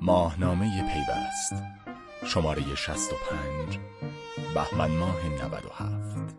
ماهنامه پیوست. شماره 65 بهمن ماه 97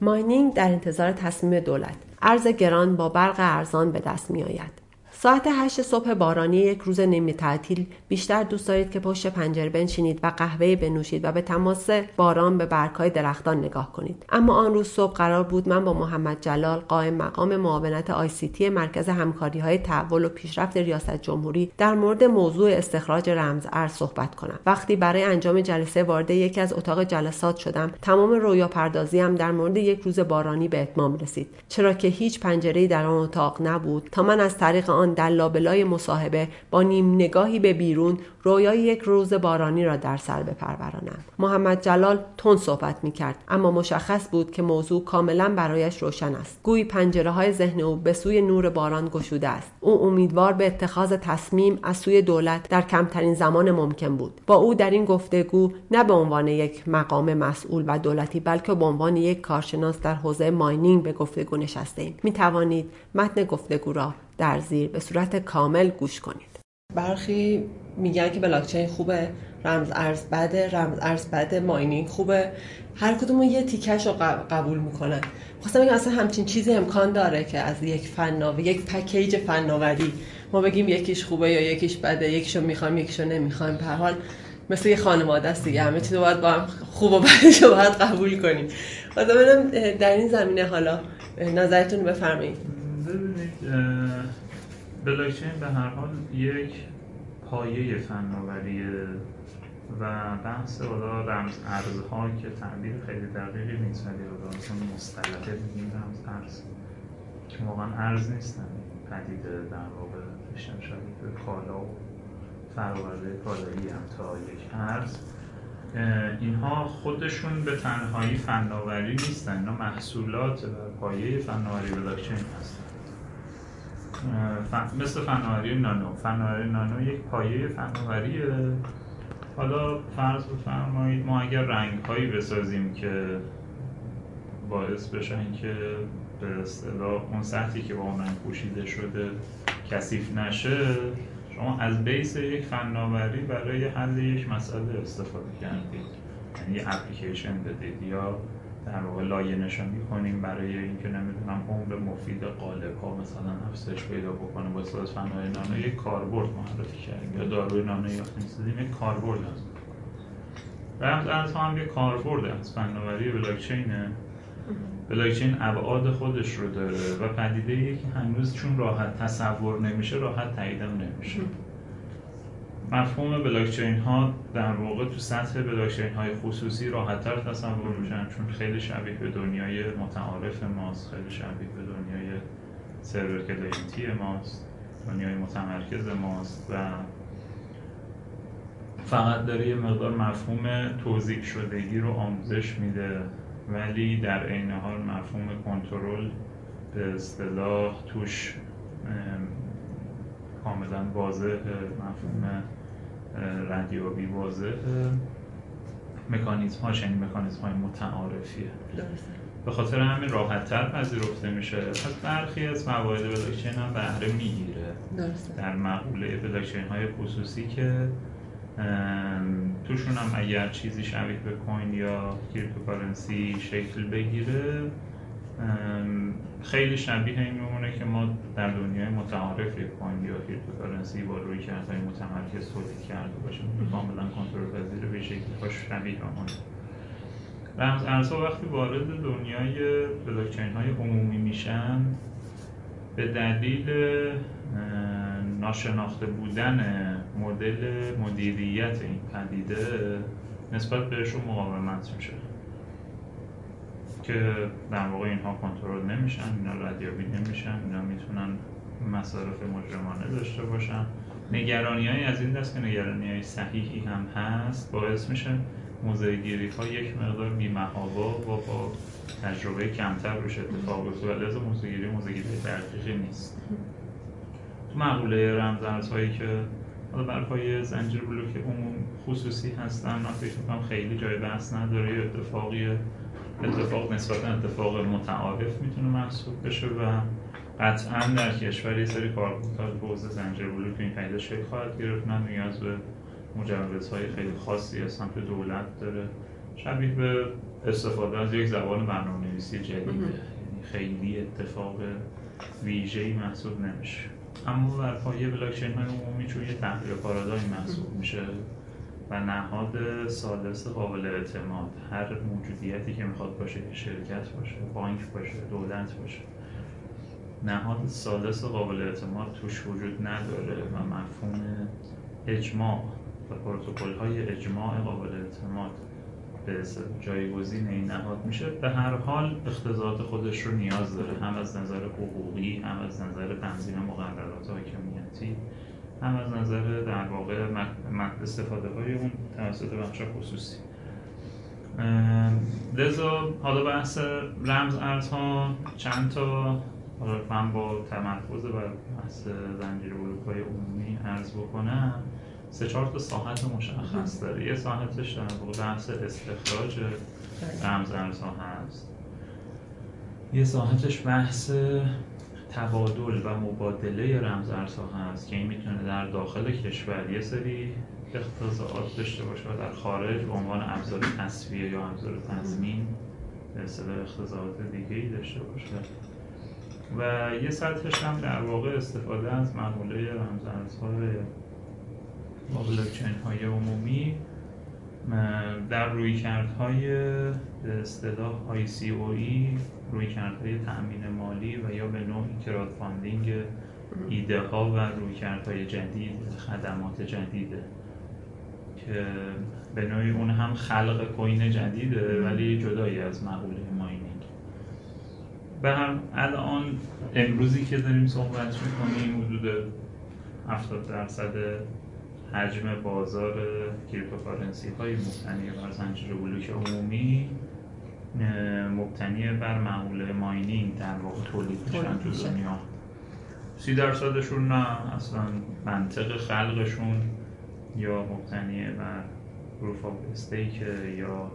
ماینینگ در انتظار تصمیم دولت. ارز گران با برق ارزان به دست می آید. ساعت هشت صبح بارانی یک روز نیمه تعطیل. بیشتر دوست دارید که پشت پنجره بنشینید و قهوه بنوشید و به تماس باران به برگهای درختان نگاه کنید. اما آن روز صبح قرار بود من با محمد جلال قائم مقام معاونت آی سی تی مرکز همکاری های تحول و پیشرفت ریاست جمهوری در مورد موضوع استخراج رمز ارز صحبت کنم. وقتی برای انجام جلسه وارد یکی از اتاق جلسات شدم تمام رویا پردازیم در مورد یک روز بارانی به اتمام رسید. چرا که هیچ پنجره در آن اتاق نبود تا من از طریق آن در لابلای مصاحبه با نیم نگاهی به بیرون رویای یک روز بارانی را در سر بپرورانم محمد جلال تون صحبت می کرد اما مشخص بود که موضوع کاملا برایش روشن است. گویی پنجره های ذهن او به سوی نور باران گشوده است. او امیدوار به اتخاذ تصمیم از سوی دولت در کمترین زمان ممکن بود. با او در این گفتگو نه به عنوان یک مقام مسئول و دولتی بلکه به عنوان یک کارشناس در حوزه ماینینگ به گفتگو نشسته ایم. می توانید متن گفتگو را در زیر به صورت کامل گوش کنید. برخی میگن که بلاکچین خوبه رمز ارز بده رمز ارز بده ماینینگ خوبه. هر کدوم یه تیکش رو قبول می‌کنن. خواستم بگم اصلا همچین چیزی امکان داره که از یک فناوری یک پکیج فناوری ما بگیم یکیش خوبه یا یکیش بده یکیشو می‌خوایم یکیشو نمی‌خوایم. به حال مثل یه خانواده است دیگه. همه چیز باید با هم خوب و بدش رو باید قبول کنیم. خواستم در این زمینه حالا نظرتون بفرمایید. ببینید بلاکچین به هر حال یک پایه فناوریه و بحث حالا رمز ارزها که تعبیر خیلی دقیقی نیست ولی حالا اصلا مصطلحه میگیم رمز ارز. که واقعا ارز نیستن. پدیده در واقع میشن شبیه کالا و فراورده کالایی هم تا یک ارز. اینها خودشون به تنهایی فناوری نیستن اینا محصولات و پایه فناوری بلاکچین هستن. مثل فناوری نانو. فناوری نانو یک پایه فناوریه. حالا فرض بفرمایید ما اگر رنگ هایی بسازیم که باعث بشن که به اصطلاح اون سطحی که با اون رنگ پوشیده شده کثیف نشه شما از بیس یک فناوری برای حل یک مسئله استفاده کردید. یعنی اپلیکیشن بدید یا در واقع لایه نشانی کنیم برای اینکه نمی‌دونم عمر مفید قالب ها مثلا افزایش پیدا بکنه با استفاده از فناوری نانو یک کاربرد معرفی کردیم یا داروی نانو یا می‌سازیم یک کاربرد هست. رمز ارز هم یک کاربرد از فناوری blockchain ـه blockchain ابعاد خودش رو داره و پدیده که هنوز چون راحت تصور نمیشه راحت تاییدم نمیشه. مفهوم بلاکچین ها در واقع تو سطح بلاکچین های خصوصی راحتتر تصور میشن چون خیلی شبیه به دنیای متعارف ماست خیلی شبیه به دنیای server client ی ماست دنیای متمرکز ماست و فقط داره یه مقدار مفهوم توضیح شدگی رو آموزش میده ولی در عین حال مفهوم کنترل به اصطلاح توش کاملا واضح مفهوم ردیابی واضح مکانیزم هاش یعنی مکانیزم های متعارفیه به خاطر همین راحت تر پذیرفته میشه. پس برخی از موارد بلاکچین هم بهره می‌گیره. در مقوله بلاکچین های خصوصی که توشون هم اگر چیزی شبیه به coin یا cryptocurrency شکل بگیره خیلی شبیه این میمونه که ما در دنیای متعارف یک coin یا cryptocurrency با رویکردهای متمرکز تولید کرده باشیم. کاملا کنترل پذیر به شکلی هاش شبیه همونه. رمز ارزها وقتی وارد دنیای بلاکچین های عمومی میشن به دلیل ناشناخته بودن مدل مدیریت این پدیده نسبت بهشون مقاومت میشه. که در واقع اینها کنترل نمیشن اینا ردیابی نمیشن اینا می‌تونن مصارف مجرمانه داشته باشن. نگرانی های از این دست که نگرانی های صحیحی هم هست باعث میشه موضع گیری ها یک مقدار بیمهابا و با تجربه کمتر روش اتفاق بیفته. ولی از موضع گیری موضع گیری دقیقی نیست. تو مقوله رمز هایی که حالا بر پای زنجیر بلوک عموم خصوصی هستن من فکر خیلی جای بحث نداره اتفاقی اتفاق نسبتا اتفاق متعارف می‌تونه محسوب بشه و قطعا در کشور یه سری کاربردهای حوزه زنجیر بلوک این پدیده شکل خواهد گرفت. من نیاز به مجوزهای خیلی خاصی از سمت دولت داره. شبیه به استفاده از یک زبان برنامه نویسی جدیده یعنی خیلی اتفاق ویژه‌ای محسوب نمیشه. اما بر پایه بلاکچین های عمومی چون یه تحلیل پارادایم محسوب میشه و نهاد سالس قابل اعتماد. هر موجودیتی که می‌خواد باشه که شرکت باشه بانک باشه دولت باشه. نهاد سالس قابل اعتماد توش وجود نداره و مفهوم اجماع و پروتکل های اجماع قابل اعتماد به جایگزین این نهاد میشه. به هر حال اختزاعات خودش رو نیاز داره. هم از نظر حقوقی هم از نظر تنظیم مقررات حاکمیتی. هم از نظر در واقع استفاده های اون توسط بخش خصوصی. لذا حالا بحث رمز ارزها چند تا حالا من با تمرکز بر بحث زنجیر بلوک های عمومی عرض بکنم. سه چهار تا ساحت مشخص داره. یه ساحتش در واقع بحث استخراج رمز ارزها هست. یه ساحتش بحث تبادل و مبادله رمز ارزها هست که این می‌تونه در داخل کشور یه سری اختزاعات داشته باشه و در خارج به عنوان ابزار تصویه یا ابزار تضمین به اصطلاح اختزاعات دیگه ای داشته باشه. و یه سطحش هم در واقع استفاده از مقوله رمز ارزهای با بلاکچین های عمومی در رویکردهای به اصطلاح ICO ـه رویکردهای تأمین مالی و یا به نوعی crowdfunding ایده ها و رویکردهای جدید خدمات جدیده. که به نوعی اون هم خلق coin جدیده ولی جدایی از مقوله mining. به هم الان امروزی که داریم صحبت می‌کنیم حدود 70 درصد حجم بازار cryptocurrency های مبتنی بر زنجیره بلوک عمومی مبتنی بر مقوله mining در واقع تولید میشن تو دنیا. سی درصدشون نه اصلا منطق خلقشون یا مبتنی بر proof of stake یا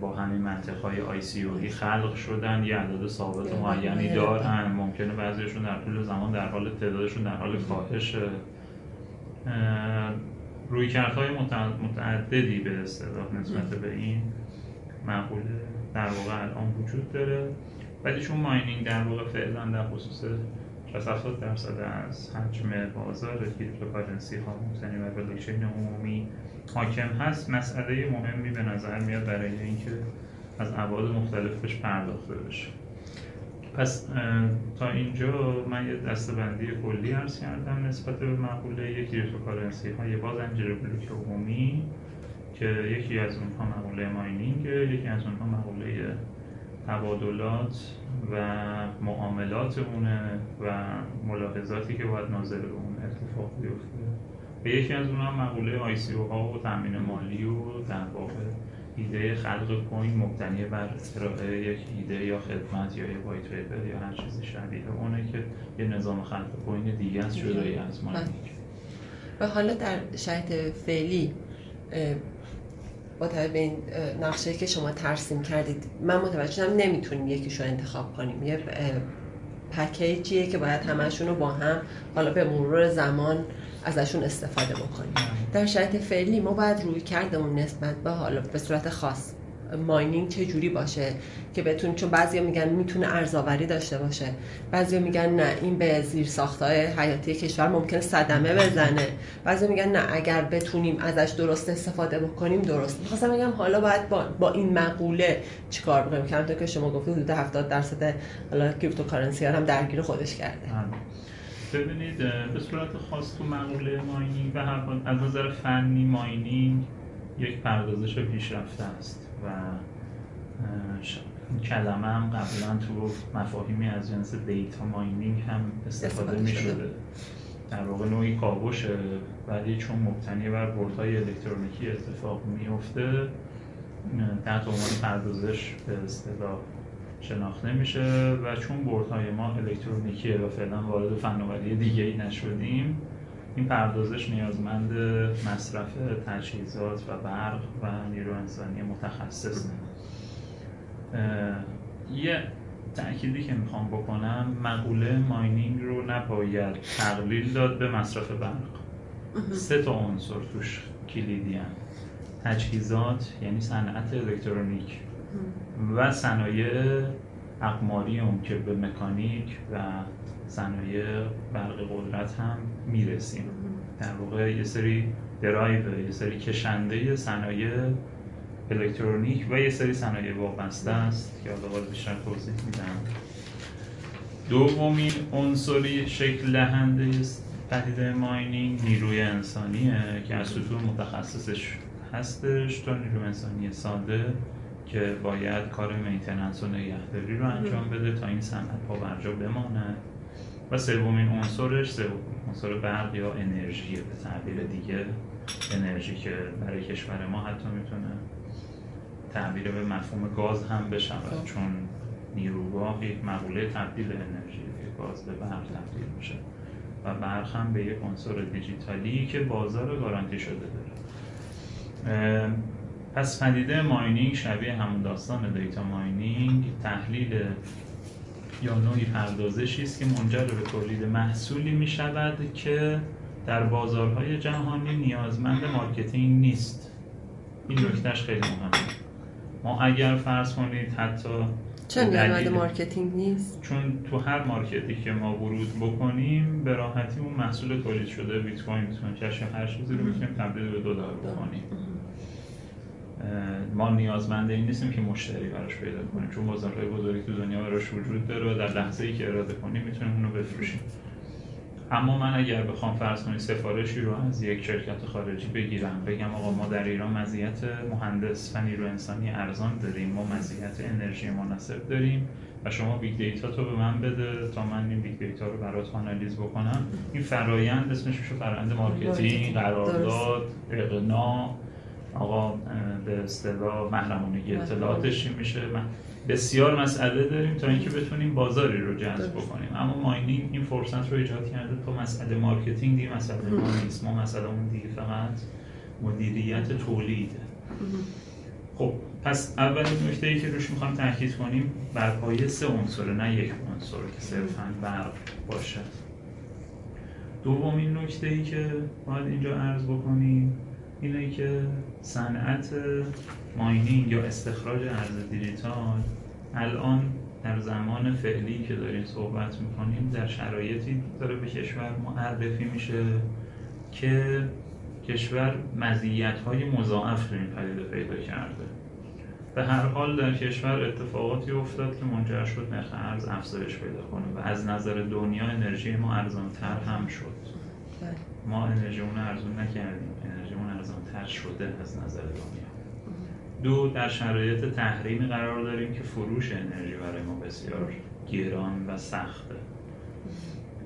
با همین منطق های ICO خلق شدن یه عدد ثابت معینی دارن. ممکنه بعضیشون در طول زمان در حال تعدادشون در حال کاهش رویکردهای متعددی به اصطلاح نسبت به این مقوله در واقع الان وجود داره. ولی چون mining در واقع فعلا در خصوص 60 درصد از حجم بازار cryptocurrency ها مبتنی بر بلاکچین عمومی حاکم هست مسئله مهمی به نظر میاد برای اینکه از ابعاد مختلفش پرداخته بشه. پس تا اینجا من یه دسته‌بندی کلی عرض کردم نسبت به مقوله یک cryptocurrency های با زنجیره بلوک عمومی که یکی از اونها مقوله mining یکی از اونها مقوله تبادلات و معاملات اونه و ملاحظاتی که باید ناظر به اون اتفاق بیفته. و یکی از اونها مقوله ICO ها و تامین مالی و در واقع ایده خلق coin مبتنی بر ارائه یک ایده یا خدمت یا یک white paper یا هر چیزی شبیه اونه که یه نظام خلق coin دیگه است جدایی از mining و حالا در شرط فعلی با به این نقشه که شما ترسیم کردید من متوجه نمی‌تونیم یکیشو انتخاب کنیم. یه پکیجیه که باید همشون رو با هم حالا به مرور زمان ازشون استفاده بکنیم. در شرایط فعلی ما باید روی کردمون نسبت به حالا به صورت خاص ماینینگ چه جوری باشه که بتون چون بعضیا میگن می‌تونه ارزآوری داشته باشه. بعضیا میگن نه این به زیر ساختای حیاتی کشور ممکنه صدمه بزنه. بعضیا میگن نه اگر بتونیم ازش درست استفاده بکنیم درست. می‌خواستم بگم حالا باید با, با این مقوله چیکار بکنیم؟ که که شما گفتید حدود 70 درصد حالا cryptocurrency هم درگیر خودش کرده. ببینید به صورت خاص تو مقوله mining و از نظر فنی mining یک پردازش پیشرفته است. و کلمه هم قبلا تو مفاهیمی از جنس data mining هم استفاده می شده. در واقع نوعی کاوشه. ولی چون مبتنی بر بردهای الکترونیکی اتفاق میفته تحت عنوان پردازش به اصطلاح شناخته میشه و چون بردهای ما الکترونیکیه و فعلا وارد فناوری دیگه ای نشدیم این پردازش نیازمند مصرف تجهیزات و برق و نیرو انسانی متخصص یه تأکیدی که می‌خوام بکنم مقوله ماینینگ رو نباید تقلیل داد به مصرف برق. سه تا عنصر توش کلیدی تجهیزات یعنی صنعت الکترونیک و صنایع اقماری اون که به مکانیک و صنایع برق قدرت هم می‌رسیم. در واقع یه سری درایو یه سری کشنده صنایع الکترونیک و یه سری صنایع وابسته است که حالا بیشتر توضیح میدم. دومین عنصری شکل دهنده پدیده ماینینگ نیروی انسانیه که از سطوح متخصصش هستش. تا نیروی انسانی ساده که باید کار مینتننس و نگهداری رو انجام بده تا این صنعت پا برجا بمانه و سومین عنصرش عنصر برق یا انرژی به تعبیر دیگه. انرژی که برای کشور ما حتی می‌تونه تعبیر به مفهوم گاز هم بشود خب. چون نیروگاه یک مقوله تبدیل انرژی گاز به برق تبدیل میشه. و برق هم به یک عنصر دیجیتالی که بازار گارانتی شده داره. پس پدیده mining شبیه همون داستان data mining تحلیل یا نوعی پردازشی است که منجر به تولید محصولی می شود که در بازارهای جهانی نیازمند marketing نیست. این نکتهش خیلی مهمه. ما اگر فرض کنید حتی چه نیازمند marketing نیست؟ چون تو هر market ی که ما ورود بکنیم به راحتی اون محصول تولید شده بیت کوین می‌تونیم cash هر چیزی رو می‌تونیم تبدیل به دلار بکنیم. ما نیازمند این نیستیم که مشتری براش پیدا کنیم چون بازارهای بزرگی تو دنیا براش وجود داره و در لحظه ای که اراده کنیم می‌تونیم اونو بفروشیم. اما من اگر بخوام فرض کنید سفارشی رو از یک شرکت خارجی بگیرم بگم آقا ما در ایران مزیت مهندس و نیرو انسانی ارزان داریم ما مزیت انرژی مناسب داریم و شما big data تو به من بده تا من این big data رو برات آنالیز بکنم. این فرایند اسمش میشه فرایند marketing قرارداد اقناع آقا به اصطلاح محرمانگی اطلاعاتش میشه؟ بسیار مسئله داریم تا اینکه بتونیم بازاری رو جذب بکنیم. اما mining این فرصت رو ایجاد کرده تا مسئله marketing دیگه مسئله ما نیست. ما مسئله اون دیگه فقط مدیریت تولیده. خب پس اولین نکته ای که روش می‌خوام تاکید کنیم بر پایه سه عنصر نه یک عنصر که صرفا برق باشد. دومین نکته ای که باید اینجا عرض بکنیم اینه که صنعت ماینینگ یا استخراج ارز دیجیتال الان در زمان فعلی که داریم صحبت می‌کنیم در شرایطی داره به کشور معرفی میشه که کشور مزیت های مضاعف این پدیده پیدا کرده. به هر حال در کشور اتفاقاتی افتاد که منجر شد نرخ ارز افزایش پیدا کنه و از نظر دنیا انرژی ما ارزانتر هم شد. بله. ما انرژیمون ارزون نکردیم. انرژیمون ارزانتر شده از نظر دنیا. دو در شرایط تحریمی قرار داریم که فروش انرژی برای ما بسیار گران و سخته.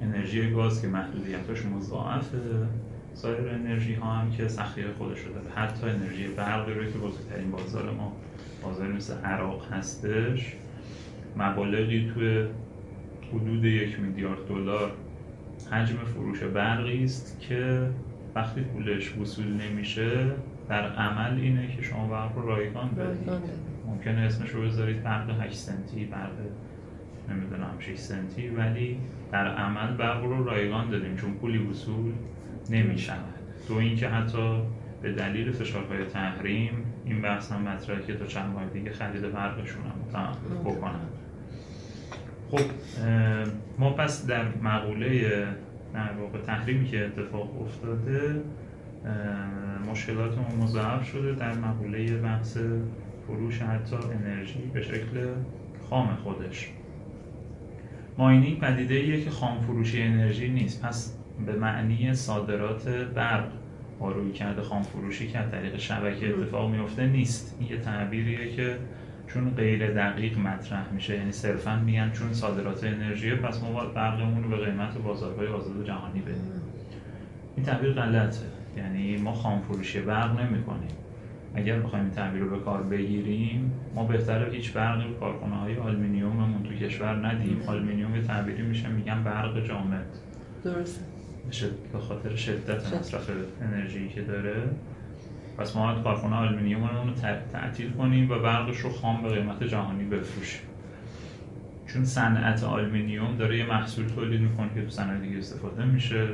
انرژی گاز که محدودیتش مضاعفه. سایر انرژی ها هم که سختی خودش رو حتی انرژی برقی رو که بزرگترین بازار ما بازار مثل عراق هستش مبالغی توی حدود یک میلیارد دلار حجم فروش برقی است که وقتی پولش وصول نمیشه در عمل اینه که شما برق رو رایگان بدید ممکنه اسمش رو بذارید برق 8 سنتی برق نمی‌دونم 6 سنتی ولی در عمل برق رو رایگان دادیم چون پولی وصول نمی‌شود. تو اینکه حتی به دلیل فشارهای تحریم این بحث هم مطرحه که تا چند ماه دیگه خرید برقشون هم بکنن. خب ما پس در مقوله در واقع تحریمی که اتفاق افتاده. مشکلاتمون مضاعف شده در مقوله بحث فروش حتی انرژی به شکل خام خودش. ماینینگ پدیده ایه که خام فروشی انرژی نیست. پس به معنی صادرات برق با روی کرده خام فروشی که از طریق شبکه اتفاق میفته نیست. این یه تعبیریه که چون غیر دقیق مطرح میشه. یعنی صرفا میگن چون صادرات انرژی پس ما باید برقمون رو به قیمت بازارهای آزاد جهانی بدیم. این تعبیر غلطه. یعنی ما خام فروشی برق نمی کنیم اگر بخوایم این تعبیر رو به کار بگیریم ما بهتره هیچ برقی به کارخانه های آلومینیوممون تو کشور ندیم. آلومینیوم یه تعبیری میشه میگن برق جامد. درست به خاطر شدت. مصرف انرژی که داره. پس ما کارخونه آلومینیوم رو تعطیل کنیم و برقش رو خام به قیمت جهانی بفروشیم. چون صنعت آلومینیوم داره یه محصول تولید می‌کنه که تو صنعت دیگه استفاده میشه.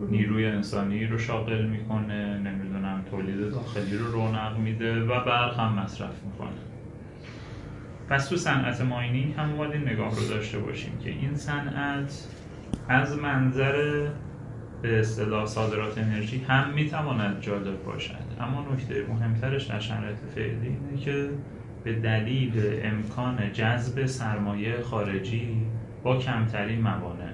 نیروی انسانی رو شاغل می‌کنه نمی‌دونم تولید داخلی رو رونق میده و برق هم مصرف می‌کنه. پس تو صنعت ماینینگ هم باید این نگاه رو داشته باشیم که این صنعت از منظر به اصطلاح صادرات انرژی هم می‌تواند جالب باشد. اما نکته مهمترش در شرایط فعلی اینه که به دلیل امکان جذب سرمایه خارجی با کمترین موانع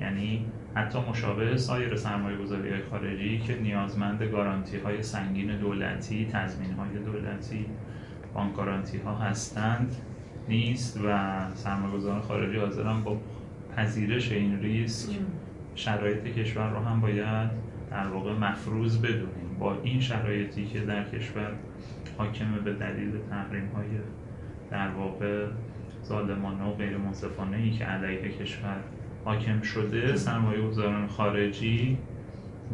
یعنی حتی مشابه سایر سرمایه گذاری های خارجی که نیازمند گارانتی های سنگین دولتی، تضمین های دولتی، بانک گارانتی ها هستند نیست و سرمایه گذاران خارجی حاضرن با پذیرش این ریسک شرایط کشور رو هم باید در واقع مفروض بدونیم با این شرایطی که در کشور حاکمه به دلیل تحریم های در واقع ظالمانه و غیر منصفانه ای که علیه کشور حاکم شده سرمایه گذاران خارجی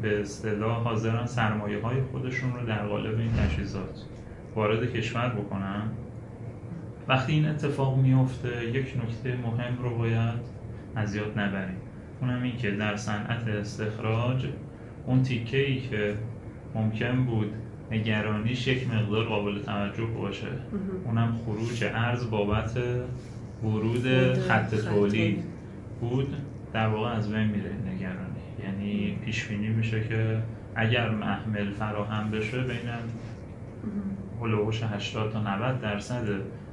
به اصطلاح حاضرن سرمایه های خودشون رو در قالب این تجهیزات وارد کشور بکنن. وقتی این اتفاق میفته یک نکته مهم رو باید از یاد نبریم. اونم این که در صنعت استخراج اون تیکه ای که ممکن بود نگرانیش یک مقدار قابل توجه باشه. اونم خروج ارز بابت ورود خط تولید بود در واقع از بین میره نگرانی. یعنی پیش بینی میشه که اگر محمل فراهم بشه بین هلوهوش 80 تا 90 درصد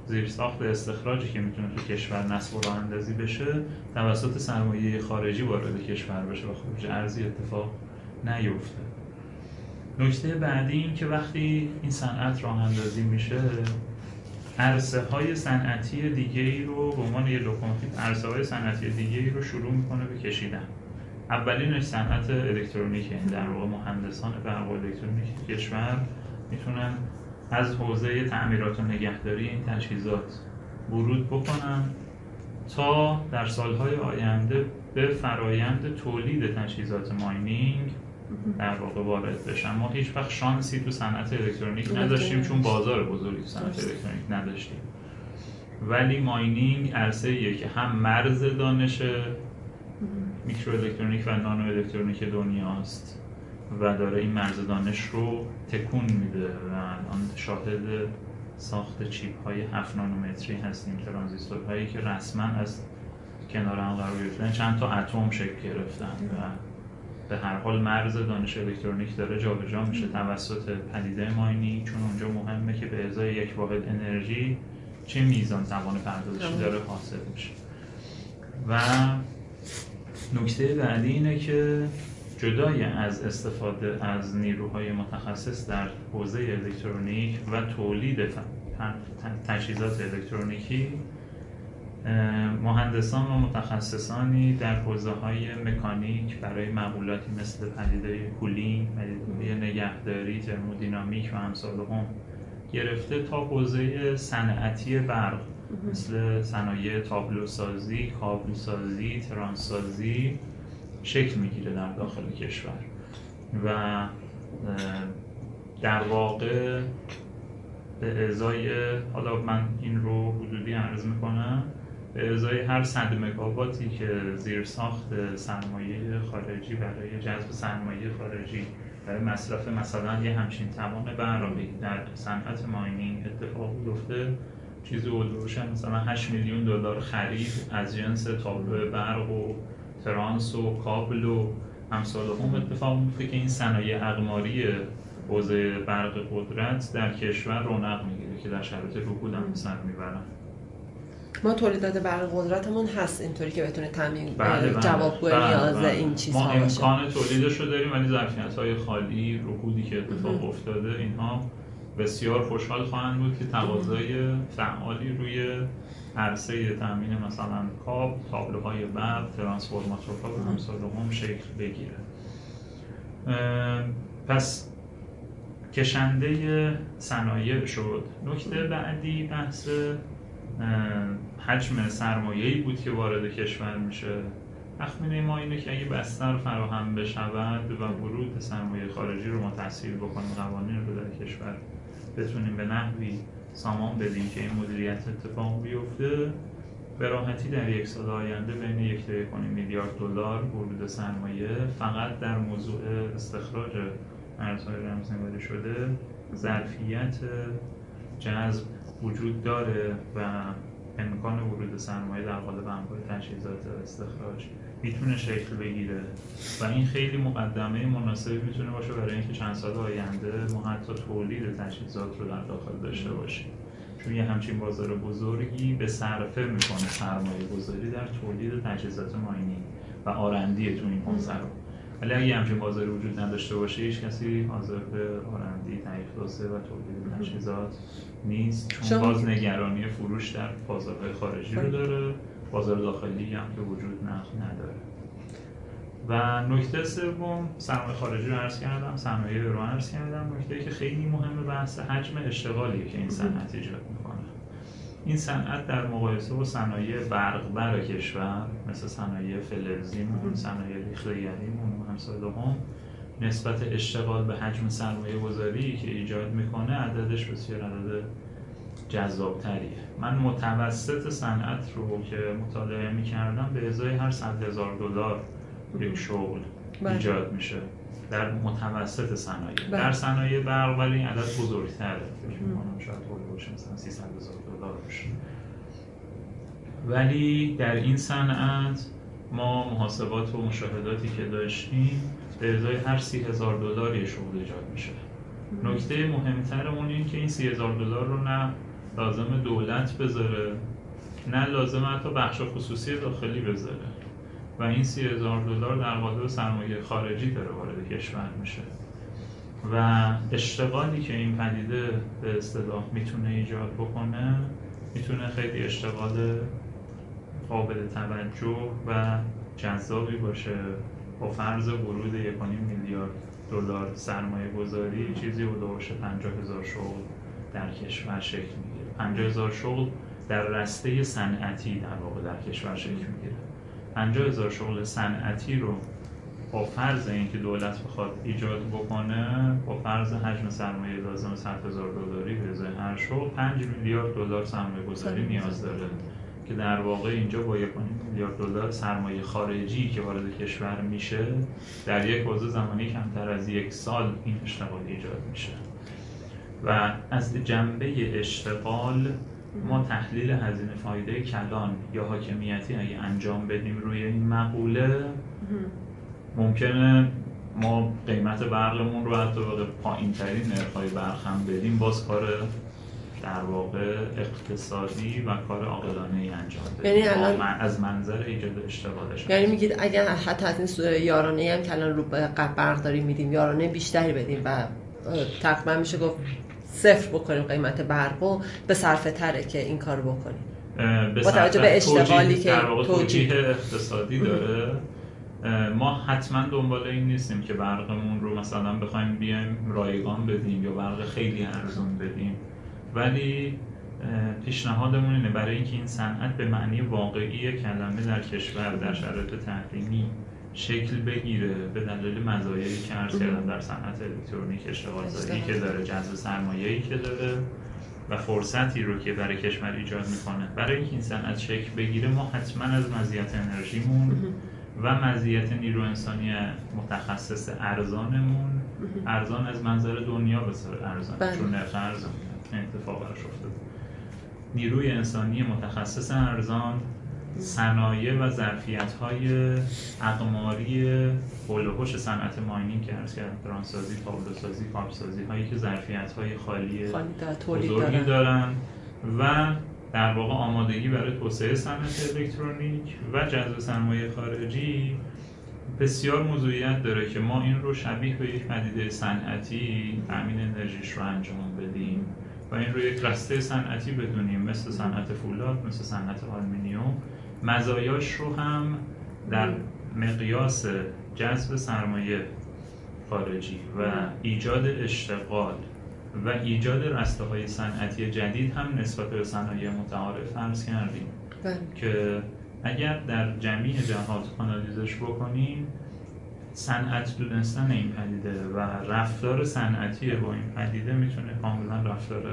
زیر ساخت استخراجی که می‌تونه تو کشور نصب و راه اندازی بشه توسط سرمایه خارجی وارد کشور بشه و خروج ارزی اتفاق نیفته. نکته بعدی این که وقتی این صنعت راه اندازی میشه عرصه های صنعتی دیگه ای رو به عنوان یه لوکوموتیو عرصه های صنعتی دیگه ای رو شروع می‌کنه به کشیدن. اولینش صنعت الکترونیک یعنی در واقع مهندسان برق الکترونیک کشور می‌تونن از حوزه تعمیرات و نگهداری این تجهیزات ورود بکنن تا در سالهای آینده به فرایند تولید تجهیزات mining در واقع وارد بشن ما هیچ وقت شانسی تو صنعت الکترونیک نداشتیم چون بازار بزرگی تو صنعت الکترونیک نداشتیم. ولی mining عرصه که هم مرز دانش میکرو الکترونیک و نانو الکترونیک دنیاست و داره این مرز دانش رو تکون میده و الان شاهد ساخت chip های 7 نانومتری هستیم ترانزیستور هایی که رسما از کنار هم قرار گرفتن. چند تا اتم شکل گرفتن و به هر حال مرز دانش الکترونیک داره جابجا میشه. توسط پدیده ماینی چون اونجا مهمه که به ازای یک واحد انرژی چه میزان توان پردازشی داره حاصل میشه. و نکته بعدی اینه که جدای از استفاده از نیروهای متخصص در حوزه الکترونیک و تولید تجهیزات الکترونیکی مهندسان و متخصصانی در حوزه های مکانیک برای مقولاتی مثل پدیده کولینگ، پدیده نگهداری، ترمودینامیک و امثال هم گرفته تا حوزه صنعتی برق مثل صنایع تابلو سازی، کابل سازی، ترانسازی شکل می‌گیره در داخل کشور. و در واقع به ازای حالا من این رو حدودی عرض می‌کنم به ازای هر صد مگاواتی که زیر ساخت سرمایه خارجی برای جذب سرمایه خارجی برای مصرف مثلا یه همچین توان برقی در صنعت ماینینگ اتفاق بیفته چیزی حدودش مثلا 8 میلیون دلار خرید از جنس تابلو برق و ترانس و کابل و امثال هم اتفاق میفته که این صنایع اقماری حوزه برق قدرت در کشور رونق می‌گیره که در شرایط رکود هم سر می‌برن. ما تولیدات برق قدرتمون هست اینطوری که بتونه تامین بله بله. جوابگوی بله نیاز. این چیزها ما امکان تولیدش رو داریم ولی ظرفیت های خالی رکودی که اتفاق افتاده اینها بسیار خوشحال خواهند بود که تقاضای فعالی روی عرصه تامین مثلا کاب، تابلوهای برق، ترانسفورماتورها و همسال هم شکل بگیره. پس کشنده صنایع شد. نکته بعدی بحث حجم سرمایه‌ای بود که وارد کشور میشه. تخمینه ما اینه که اگه بستر فراهم بشود و ورود سرمایه خارجی رو ما تسهیل بکنیم قوانین رو در کشور بتونیم به نحوی سامان بدیم که این مدیریت اتفاق بیفته به راحتی در یک سال آینده بین یک میلیارد دلار ورود سرمایه فقط در موضوع استخراج ارزهای رمزنگاری شده ظرفیت جذب وجود داره و امکان ورود سرمایه در قالب انواع تجهیزات استخراج می‌تونه شکل بگیره و این خیلی مقدمه مناسبی می‌تونه باشه برای اینکه چند سال آینده ما حتی تولید تجهیزات رو در داخل داشته باشیم. چون یه همچین بازار بزرگی به صرفه می‌کنه سرمایه گذاری در تولید تجهیزات ماینی و آرندی تو این رو ولی اگه همچین بازاری وجود نداشته باشه هیچ کسی حاضر به آرندی تحقیق توسعه و تولید تجهیزات نیست. چون باز نگرانی فروش در بازارهای خارجی رو داره بازار داخلی هم که وجود نداره. و نکته سوم سرمایه خارجی رو عرض کردم صنایع رو عرض کردم. نکته که خیلی مهمه بحث حجم اشتغالیه که این صنعت ایجاد می‌کنه. این صنعت در مقایسه با صنایع برقبر کشور مثل صنایع فلزیمون صنایع ریخته‌گریمون و همسال هم نسبت اشتغال به حجم سرمایه گذاری که ایجاد می‌کنه عددش بسیار عدد جذابتریه. من متوسط صنعت رو که مطالعه می‌کردم به ازای هر صد هزار دلار یک شغل بله. ایجاد میشه در متوسط صنایع. بله. در صنایع برق ولی این عدد بزرگتره. فکر می‌کنم شاید باشه مثلا 300 هزار دلار باشه. ولی در این صنعت ما محاسبات و مشاهداتی که داشتیم به ازای هر سی هزار دلار یه شغل ایجاد میشه نکته مهمتر اون این که این سی هزار دلار رو نه لازم دولت بذاره نه لازم حتی بخش خصوصی داخلی بذاره. و این سی هزار دلار در قالب سرمایه خارجی داره وارد کشور میشه. و اشتغالی که این پدیده به اصطلاح می‌تونه ایجاد بکنه می‌تونه خیلی اشتغال قابل توجه و جذابی باشه. با فرض ورود 1.5 میلیارد دلار سرمایه گذاری چیزی باشه 50 هزار شغل در کشور شکل می‌گیره. 50 هزار شغل در رسته صنعتی در واقع در کشور شکل می‌گیره. 50 هزار شغل صنعتی رو با فرض اینکه دولت بخواد ایجاد بکنه با فرض حجم سرمایه لازم 100 هزار دلاری به ازای هر شغل 5 میلیارد دلار سرمایه گذاری نیاز داره. که در واقع اینجا با 1 میلیارد دلار سرمایه خارجی که وارد کشور میشه در یک بازه زمانی کمتر از یک سال این اشتغال ایجاد میشه. و از جنبه اشتغال ما تحلیل هزینه فایده کلان یا حاکمیتی اگه انجام بدیم روی این مقوله ممکنه ما قیمت برقمون رو حتی به پایین ترین نرخ‌های برق هم بدیم باز کار در واقع اقتصادی و کار عاقلانه ای انجام بدیم یعنی الان از منظر ایجاد اشتغالش. یعنی میگید اگر حتی از این یارانه هم که الان رو برق داریم میدیم یارانه بیشتری بدیم و تقریبا میشه گفت صفر بکنیم قیمت برق و به صرفه تره که این کار بکنیم. با توجه به اشتغالی که توجیه اقتصادی داره. ما حتما دنبال این نیستیم که برقمون رو مثلا بخوایم بیایم رایگان بدیم یا برق خیلی ارزون بدیم. ولی پیشنهادمون اینه برای اینکه این صنعت به معنی واقعی کلمه در کشور در شرایط تحریمی شکل بگیره به دلیل مزایایی که عرض کردم در صنعت الکترونیک اشتغال که داره جذب سرمایه‌ای که داره و فرصتی رو که برای کشور ایجاد می‌کنه. برای اینکه این صنعت شکل بگیره ما حتما از مزیت انرژیمون و مزیت نیرو انسانی متخصص ارزانمون ارزان از منظر دنیا بسیار ارزان بله. چون نرخ ارزان اتفاق براش افتاد. نیروی انسانی متخصص ارزان صنایع و ظرفیت های اقماری هول صنعت ماینینگ که ارز کردم ترانسازی تابلوسازی کاربسازی هایی که ظرفیت های خالی بزرگی دارن. و در واقع آمادگی برای توسعه صنعت الکترونیک و جذب سرمایه خارجی بسیار موضوعیت داره که ما این رو شبیه به یک پدیده صنعتی تامین انرژیش رو انجام بدیم. و این رو یک رسته صنعتی بدونیم مثل صنعت فولاد مثل صنعت آلومینیوم مزایاش رو هم در مقیاس جذب سرمایه خارجی و ایجاد اشتغال و ایجاد رسته های صنعتی جدید هم نسبت به صنایع متعارف فرض کردیم بله. که اگر در جمعی جهات آنالیزش بکنیم صنعت دونستن این پدیده و رفتار صنعتی با این پدیده می‌تونه کاملا رفتار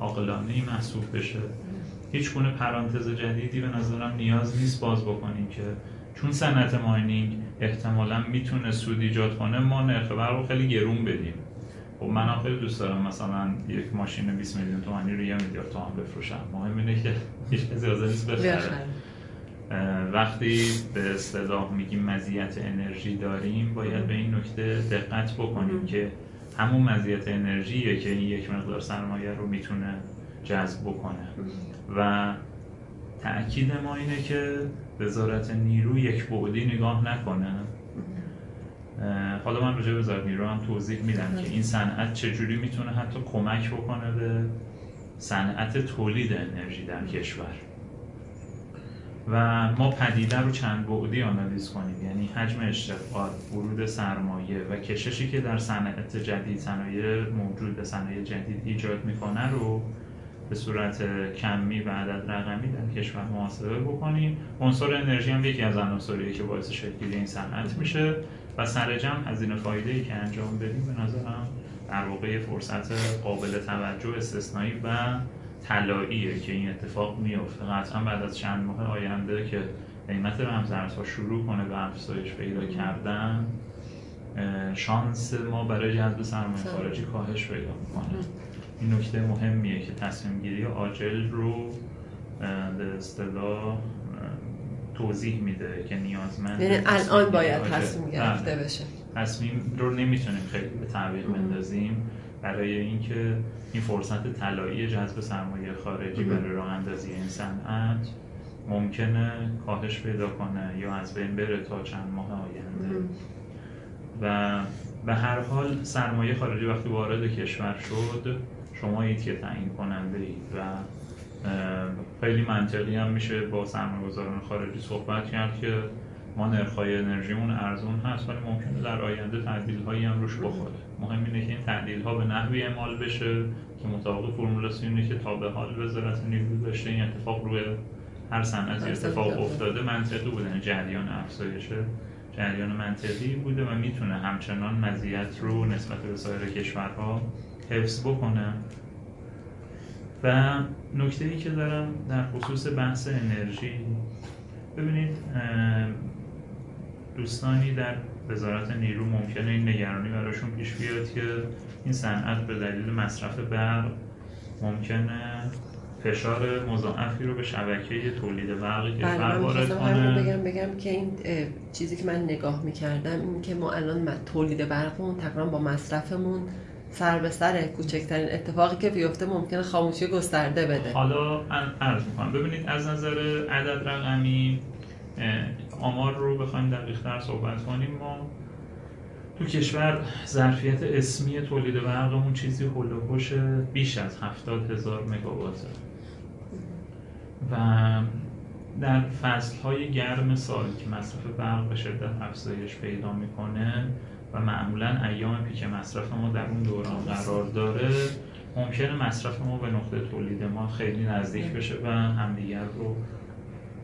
عاقلانه ای محسوب بشه. هیچ گونه پرانتز جدیدی به نظرم نیاز نیست باز بکنیم که چون صنعت ماینینگ احتمالا می‌تونه سود ایجاد کنه ما نرخ برق رو خیلی گرون بدیم. خب من خیلی دوست دارم مثلا یک ماشین 20 میلیون تومانی رو یه میلیارد تومان بفروشم. مهم اینه که هیچ کسی حاضر نیست بخره. وقتی به اصطلاح میگیم مزیت انرژی داریم باید به این نکته دقت بکنیم که همون مزیت انرژیه که این یک مقدار سرمایه رو می‌تونه جذب بکنه. و تأکید ما اینه که وزارت نیرو یک بعدی نگاه نکنه. حالا من راجع وزارت نیرو هم توضیح میدم که این صنعت چجوری می‌تونه حتی کمک بکنه به صنعت تولید انرژی در کشور. و ما پدیده رو چند بعدی آنالیز کنیم. یعنی حجم اشتغال، ورود سرمایه و کششی که در صنعت جدید صنایع موجود به صنایع جدید ایجاد می‌کنه رو به صورت کمی و عدد رقمی در کشور محاسبه بکنیم. عنصر انرژی هم یکی از عناصریه که باعث شکلی این صنعت میشه و سر جمع هزینه فایده ای که انجام بدیم به نظرم در واقع فرصت قابل توجه استثنایی و طلاییه که این اتفاق میفته قطعا بعد از چند ماه آینده که قیمت رمزارزها شروع کنه به افزایش پیدا کردن شانس ما برای جذب سرمایه خارجی کاهش پیدا می‌کنه. این نکته مهمیه که تصمیم گیری عاجل رو به اصطلاح توضیح میده که نیازمند یعنی الان باید تصمیم گرفته بله. بشه. تصمیم رو نمی‌تونیم خیلی به تعویق بندازیم. برای اینکه این فرصت طلایی جذب سرمایه خارجی برای راه اندازی این صنعت ممکنه کاهش پیدا کنه یا از بین بره تا چند ماه آینده. و به هر حال سرمایه خارجی وقتی وارد کشور شد شما اید که تعیین کننده اید و خیلی منطقی هم میشه با سرمایه گذاران خارجی صحبت کرد که ما نرخ‌های انرژیمون ارزون هست ولی ممکنه در آینده تعدیل هایی هم روش بخوره. مهم اینه که این تعدیل ها به نحوی اعمال بشه که مطابق فرمولاسیونی که تا به حال وزارت نیرو داشته این اتفاق روی هر صنعتی اتفاق افتاده منطقی بوده یعنی جریان افزایشه جریان منطقی بوده و می‌تونه همچنان مزیت رو نسبت به سایر کشورها حفظ بکنه. و نکته ای که دارم در خصوص بحث انرژی ببینید دوستانی در وزارت نیرو ممکنه این نگرانی براشون پیش بیاد که این صنعت به دلیل مصرف برق ممکنه فشار مضاعفی رو به شبکه تولید برق کشور بله، وارد کنه. بگم بگم که این چیزی که من نگاه می‌کردم این که ما الان تولید برقمون تقریبا با مصرفمون سر به سر کوچکترین اتفاقی که بیفته ممکنه خاموشی گسترده بده. حالا عرض می‌کنم. ببینید از نظر عدد رقمی آمار رو بخوایم دقیقتر صحبت کنیم ما تو کشور ظرفیت اسمی تولید برقمون چیزی هلوهوش بیش از هفتاد هزار مگاواته و در فصل های گرم سال که مصرف برق به شدت افزایش پیدا می‌کنه و معمولا ایام پیک مصرف ما در اون دوران قرار داره ممکنه مصرف ما به نقطه تولید ما خیلی نزدیک بشه و همدیگر رو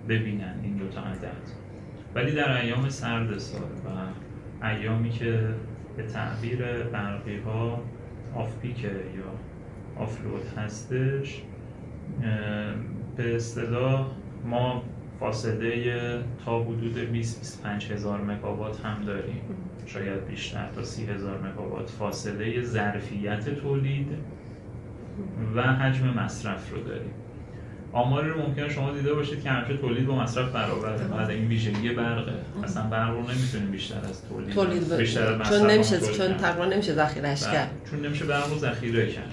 ببینن. این دو تا عدد. ولی در ایام سرد سال و ایامی که به تعبیر برقی ها آف پیکه یا آفلود هستش به اصطلاح ما فاصله تا حدود 20-25 هزار مگاوات هم داریم. شاید بیشتر تا 30 هزار مگاوات فاصله ظرفیت تولید و حجم مصرف رو داریم. آماری رو ممکنه شما دیده باشید که همیشه تولید با مصرف برابره. بعد این ویژگی برقه. اصلا برق رو نمی‌تونیم بیشتر از تولید, تولید بیشتر از چون نمیشه چون تقریبا نمیشه ذخیره‌اش بله. کرد. چون نمیشه برق رو ذخیره کرد.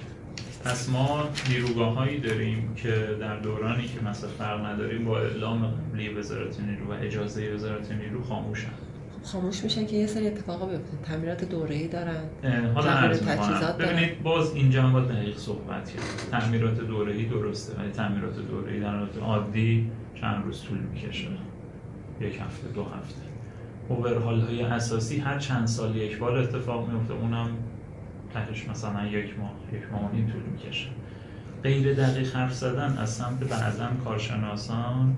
پس ما نیروگاه هایی داریم که در دورانی که مصرف برق نداریم با اعلام قبلی وزارت نیرو و اجازه وزارت نیرو خاموشن. خاموش میشن که یه سری اتفاقا بیفته تعمیرات دوره‌ای دارن. حالا تجهیزات ببینید باز اینجا هم باید دقیق صحبت کرد تعمیرات دوره‌ای درسته ولی تعمیرات دوره‌ای در حالت عادی چند روز طول می‌کشه؟ یک هفته دو هفته. اوورهال های اساسی هر چند سال یک بار اتفاق میفته اونم تهش مثلا یک ماه یک ماه این طول می‌کشه. غیر دقیق حرف زدن از سمت بعضا کارشناسان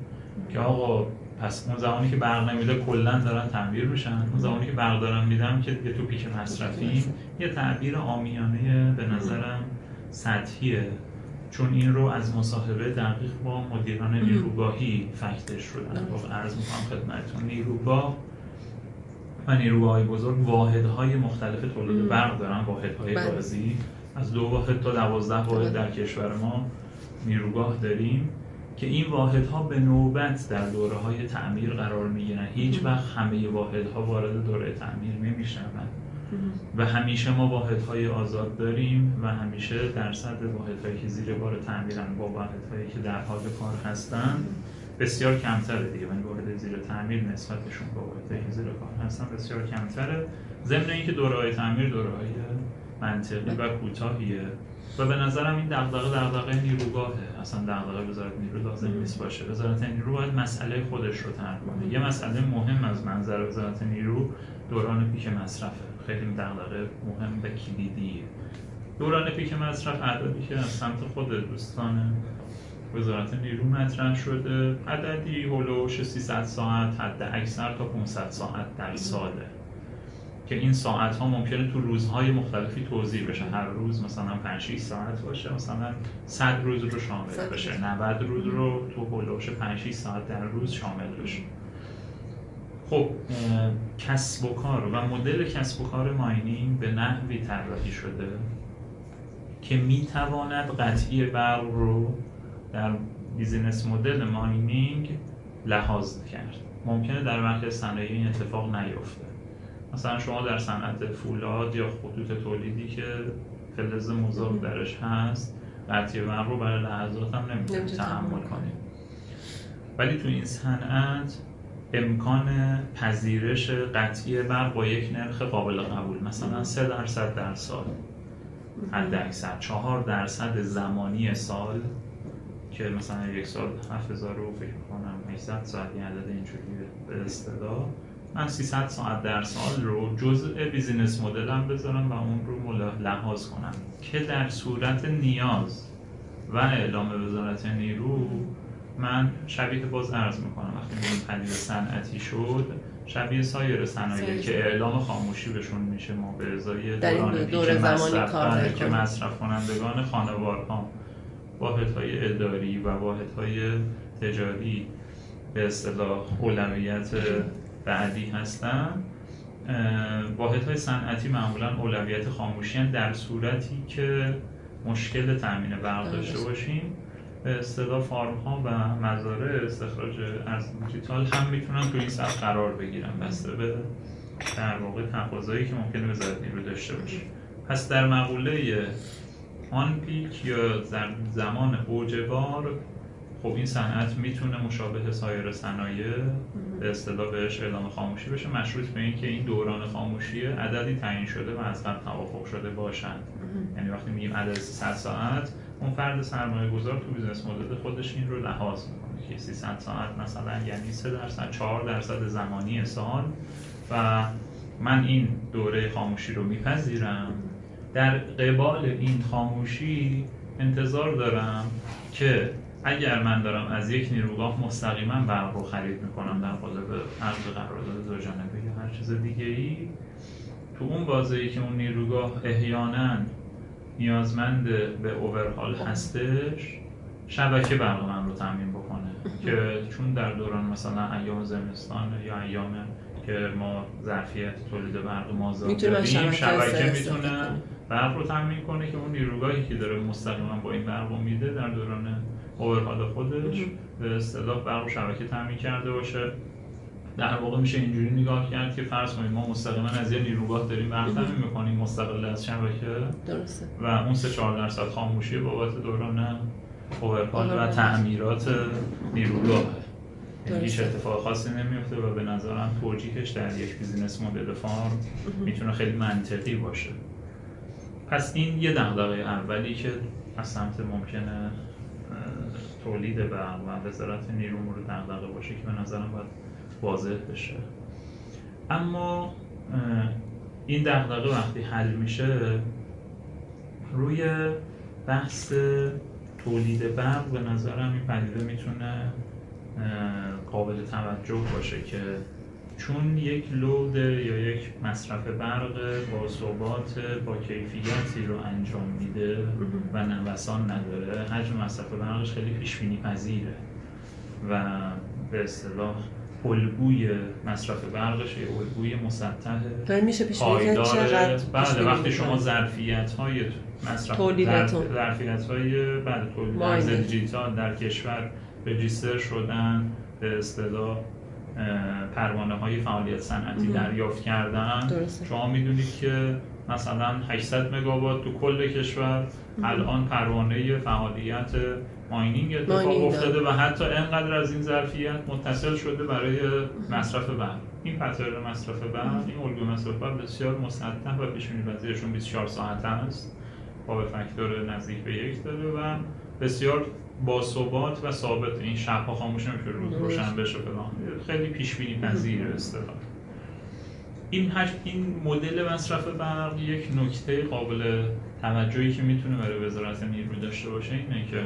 که آقا پس اون زمانی که برق نمیده کلا دارن تعمیر میشن. اون زمانی که برق دارن میدم که دیگه تو پیک مصرفی یه تعبیر آمیانه به نظرم سطحیه. چون این رو از مصاحبه دقیق با مدیران نیروگاهی فکتش رو در واقع عرض می‌کنم خدمتتون نیروگاه و نیروگاه بزرگ واحدهای مختلف تولید برق دارن واحدهای بله. گازی از دو واحد تا دوازده واحد در کشور ما نیروگاه داریم. که این واحدها به نوبت در دوره های تعمیر قرار می‌گیرن. هیچ وقت همه واحدها وارد دوره تعمیر نمی‌شوند. و همیشه ما واحدهای آزاد داریم و همیشه درصد واحدهایی که زیر بار تعمیرن با واحدهایی که در حال کار هستن بسیار کمتره دیگه. من وارد زیر تعمیر نسبتشون با واحدهایی که زیر کار هستن بسیار کمتره. ضمن اینکه دوره های تعمیر دوره های منطقی و کوتاهیه. و به نظرم این دغدغه دغدغه نیروگاهه. اصلا دغدغه وزارت نیرو لازم نیست باشه. وزارت نیرو باید مسئله خودش رو طرح کنه. یه مسئله مهم از منظر وزارت نیرو دوران پیک مصرفه. خیلی دغدغه مهم و کلیدیه. دوران پیک مصرف عددی که از سمت خود دوستان وزارت نیرو مطرح شده عددی هلوش 300 ساعت حد اکثر تا 500 ساعت در ساله. که این ساعت ها ممکنه تو روزهای مختلفی توزیع بشه. هر روز مثلا 5 6 ساعت باشه مثلا 100 روز رو شامل بشه. 90 روز رو تو هلوش 5 6 ساعت در روز شامل بشه. خب کسب و کار و مدل کسب و کار mining به نحوی طراحی شده که می‌تواند قطعی برق رو در business model mining لحاظ کرد. ممکنه در برخی صنایع این اتفاق نیفته. مثلا شما در صنعت فولاد یا خطوط تولیدی که فلز مذاب درش هست قطعی برق رو برای لحظات هم نمی‌تونید تحمل کنید ولی تو این صنعت امکان پذیرش قطعی برق با یک نرخ قابل قبول مثلا 3 درصد در سال حد اکثر 4 درصد زمانی سال که مثلا یک سال 7000 رو فکر کنم 800 ساعت یه عدد اینجوری به اصطلاح. من 300 ساعت در سال رو جزء بیزینس مدلم بذارم و اون رو لحاظ کنم که در صورت نیاز و اعلام وزارت نیرو من شبیه باز عرض می‌کنم وقتی میگیم پدیده صنعتی شد شبیه سایر صنایع. که اعلام خاموشی بهشون میشه ما به ازای این دوران دوره زمانی مصرف کار بله،. که مصرف کنندگان خانوارها واحدهای اداری و واحدهای تجاری به اصطلاح اولویت بعدی هستن. واحدهای صنعتی معمولا اولویت خاموشی هستند در صورتی که مشکل تامین برق داشته باشیم. به اصطلاح فارم ها و مزارع استخراج ارز دیجیتال هم می‌تونن تو این سطح قرار بگیرن. بسته به در واقع تقاضایی که ممکنه وزارت نیرو داشته باشه. پس در مقوله آن peak یا زمان اوج بار خب این صنعت می‌تونه مشابه سایر صنایع به اصطلاح بهش اعلام خاموشی بشه مشروط به اینکه این دوران خاموشی عددی تعیین شده و از قبل توافق شده باشند. یعنی وقتی میگیم عدد 300 ساعت اون فرد سرمایه گذار تو business model خودش این رو لحاظ می‌کنه که 300 ساعت مثلا یعنی 3 درصد 4 درصد زمانی سال و من این دوره خاموشی رو میپذیرم. در قبال این خاموشی انتظار دارم که اگر من دارم از یک نیروگاه مستقیما برق رو خرید می‌کنم در قالب عرض قرارداد دو جانبه یا هر چیز دیگه ای تو اون بازه که اون نیروگاه احیانا نیازمند به اوورهال هستش شبکه برق من رو تامین بکنه که چون در دوران مثلا ایام زمستان یا ایام که ما ظرفیت تولید برق از داریم شبکه می‌تونه. برق رو تامین کنه که اون نیروگاهی که داره مستقیما با این برق میده در دوران اوورهال خودش به اصطلاح برق و شبکه تامین کرده باشه. در واقع میشه اینجوری نگاه کرد که فرض کنید ما مستقیما از یه نیروگاه داریم برق تامین می‌کنیم مستقل از شبکه. درسته. و اون 3 4 درصد خاموشی بابت دوران اوورهال و. تعمیرات نیروگاهه یعنی هیچ. اتفاق خاصی نمیفته و به نظرم توجیهش در یک بیزینس مدل فارم می‌تونه خیلی منطقی باشه. پس این یه دغدغه اولی که از سمت ممکنه تولید برق و وزارت نیرو مورد دغدغه باشه که به نظرم باید واضح بشه. اما این دغدغه وقتی حل میشه روی بحث تولید برق به نظرم این پدیده می‌تونه قابل توجه باشه که چون یک لود یا یک مصرف برق با ثبات با کیفیتی رو انجام میده و نوسان نداره حجم مصرف برقش خیلی پیش بینی پذیره و به اصطلاح الگوی مصرف برقش یه الگوی مسطح میشه پیش چقدر بله وقتی شما ظرفیت های مصرف ظرفیت های بله تولید دیجیتال در کشور رجیستر شدن به اصطلاح پروانه های فعالیت صنعتی دریافت کردن. شما می‌دونید که مثلا 800 مگاوات تو کل کشور الان پروانه فعالیت ماینینگ اتفاق افتاده و حتی انقدر از این ظرفیت متصل شده برای مصرف برق. این پترن مصرف برق این الگوی مصرف برق بسیار مسطح و پیش بینی پذیرشون 24 ساعت است. با فاکتور نزدیک به یک داره و بسیار با ثبات و ثابت این شبها خاموش نمیشه روز روشن بشه فلان. خیلی پیش بینی پذیر اصطلاح این حج این مدل مصرف برق یک نکته قابل توجهی که می‌تونه برای وزارت نیرو داشته باشه اینه که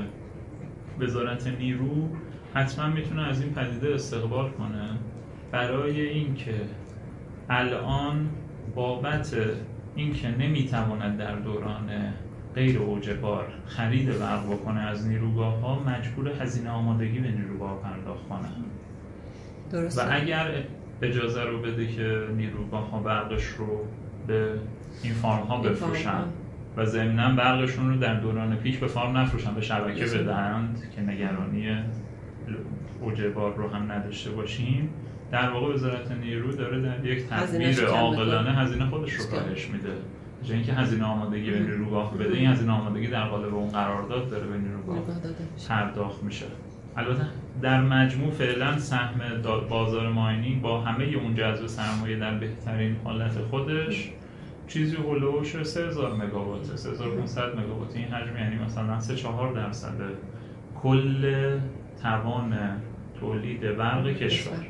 وزارت نیرو حتما می‌تونه از این پدیده استقبال کنه برای اینکه الان بابت اینکه نمی‌تواند در دوران غیر اوج بار خرید برق بکنه از نیروگاه ها مجبور هزینه آمادگی به نیروگاه پرداخت کنه درسته. و اگر اجازه رو بده که نیروگاه ها برقش رو به این فارم ها بفروشن و ضمنا برقشون رو در دوران پیک به فارم نفروشن به شبکه بدهند که نگرانی اوج بار رو هم نداشته باشیم در واقع وزارت نیرو داره در یک تدبیر عاقلانه هزینه خودش رو کاهش میده. جای اینکه هزینه آمادگی به نیروگاه بده این هزینه آمادگی در قالب اون قرارداد داره به نیروگاه پرداخت میشه. البته در مجموع فعلا سهم بازار ماینینگ با همه اون جذب سرمایه در بهترین حالت خودش چیزی هلوش 3000 مگاوات 3500 مگاوات. این حجم یعنی مثلا 3 4 درصد کل توان تولید برق کشور.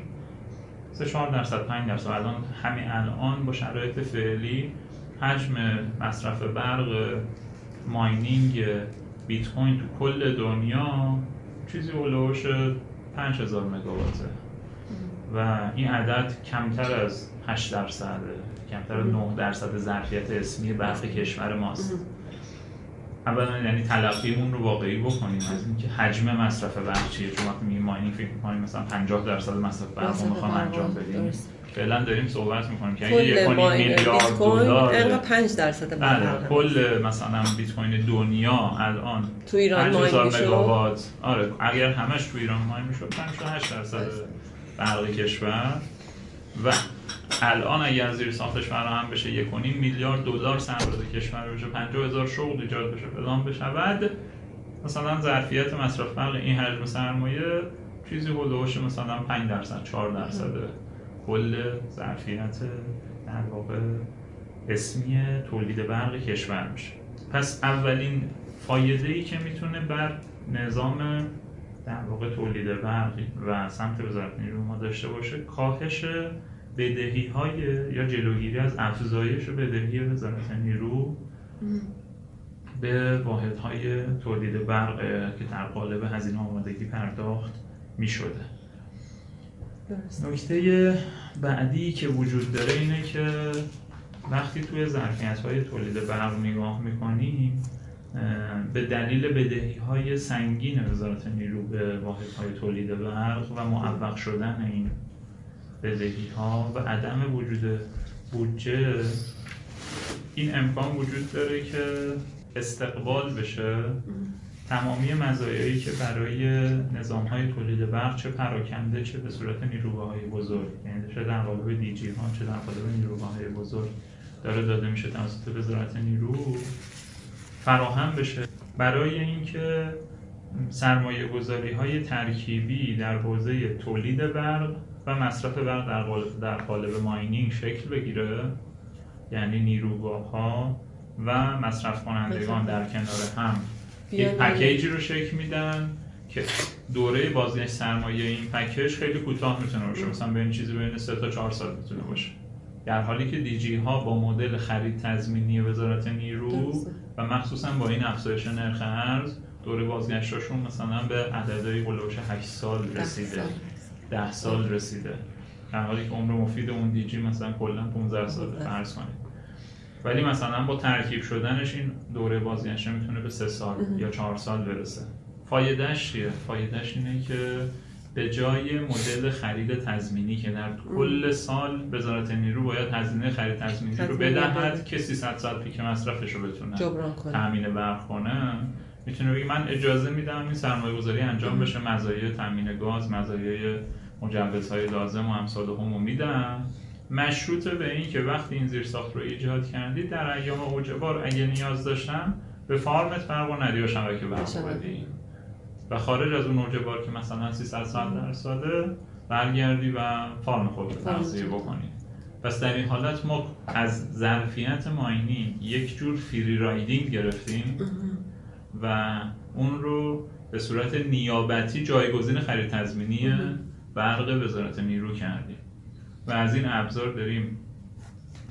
3 4 درصد 5 درصد. الان همین الان با شرایط فعلی حجم مصرف برق ماینینگ بیت کوین تو کل دنیا چیزی هلوش 5000 مگاواته. و این عدد کمتر از 8 درصده کمتر از 9 درصد ظرفیت اسمی برق کشور ماست. اولا یعنی تلقیمون رو واقعی بکنیم از اینکه حجم مصرف برق چیه چون وقتی میگیم ماینینگ فکر می‌کنیم مثلا 50 درصد مصرف برق رو می‌خوام انجام بدیم. فعلا داریم صحبت می‌کنیم که اگه یک میلیارد دلار 5 درصد بله کل مثلا بیت کوین دنیا الان تو ایران ماین مگاوات. آره اگر همش تو ایران ماین می‌شد 58 درصد برق کشور. و الان اگر زیر ساختش فراهم بشه یک میلیارد دلار سرمایه کشور بشه 50 هزار شغل ایجاد بشه فلان بشود. مثلا ظرفیت مصرف برق این حجم سرمایه چیزی حدوش مثلا 5 درصد 4 درصد کل ظرفیت در واقع اسمی تولید برق کشور میشه. پس اولین فایده ای که می‌تونه بر نظام در واقع تولید برق و سمت وزارت نیرو ما داشته باشه کاهش بدهی های یا جلوگیری از افزایش بدهی وزارت نیرو به واحد های تولید برق که در قالب هزینه آمادگی پرداخت می شده نکته بعدی که وجود داره اینه که وقتی توی ظرفیت های تولید برق نگاه می‌کنیم به دلیل بدهی های سنگین وزارت نیرو به واحد های تولید برق و معوق شدن این بدهی ها و عدم وجود بودجه. این امکان وجود داره که استقبال بشه. تمامی مزایایی که برای نظام های تولید برق چه پراکنده چه به صورت نیروگاه های بزرگ یعنی چه در قالب دیجی ها چه در قالب نیروگاه های بزرگ داره داده میشه توسط وزارت نیرو فراهم بشه. برای اینکه سرمایه گذاری های ترکیبی در حوزه تولید برق و مصرف برق در قالب, در قالب ماینینگ شکل بگیره. یعنی نیروگاه ها و مصرف کنندگان در کنار هم. یک پکیجی رو شکل میدن که دوره بازگشت سرمایه این پکیج خیلی کوتاه می‌تونه باشه. مثلا بین چیزی بین 3 تا 4 سال می‌تونه باشه. در حالی که دیجی ها با مدل خرید تضمینی وزارت نیرو و مخصوصا با این افزایش نرخ ارز دوره بازگشتاشون مثلا به عددهای قلوش 8 سال رسیده. 10 سال رسیده. در حالی که عمر مفید اون دیجی مثلا کلا 15 سال. فرض کنید ولی مثلا با ترکیب شدنش این دوره بازگشت می‌تونه به سه سال یا چهار سال برسه. فایدهش چیه؟ فایدهش اینه که به جای مدل خرید تضمینی که در کل سال وزارت نیرو باید هزینه خرید تضمینی رو بدهد که 300 ساعت پیک مصرفش رو بتونه تامین برق کنه. می‌تونه بگه من اجازه میدم این سرمایه گذاری انجام بشه مزایای تامین گاز مزایای مجوزهای لازم و امثال هم رو میدم. مشروط به این که وقتی این زیر ساخت رو ایجاد کردید در ایام اوج بار اگه نیاز داشتم به فارمت برق و ندی و شبکه بدین و خارج از اون اوج بار که مثلا 300 سال در ساله برگردی و فارم خود رو تغذیه بکنی. پس در این حالت ما از ظرفیت ماینی یک جور فری رایدینگ گرفتیم و اون رو به صورت نیابتی جایگزین خرید تضمینی برق وزارت نیرو کردیم. و از این ابزار داریم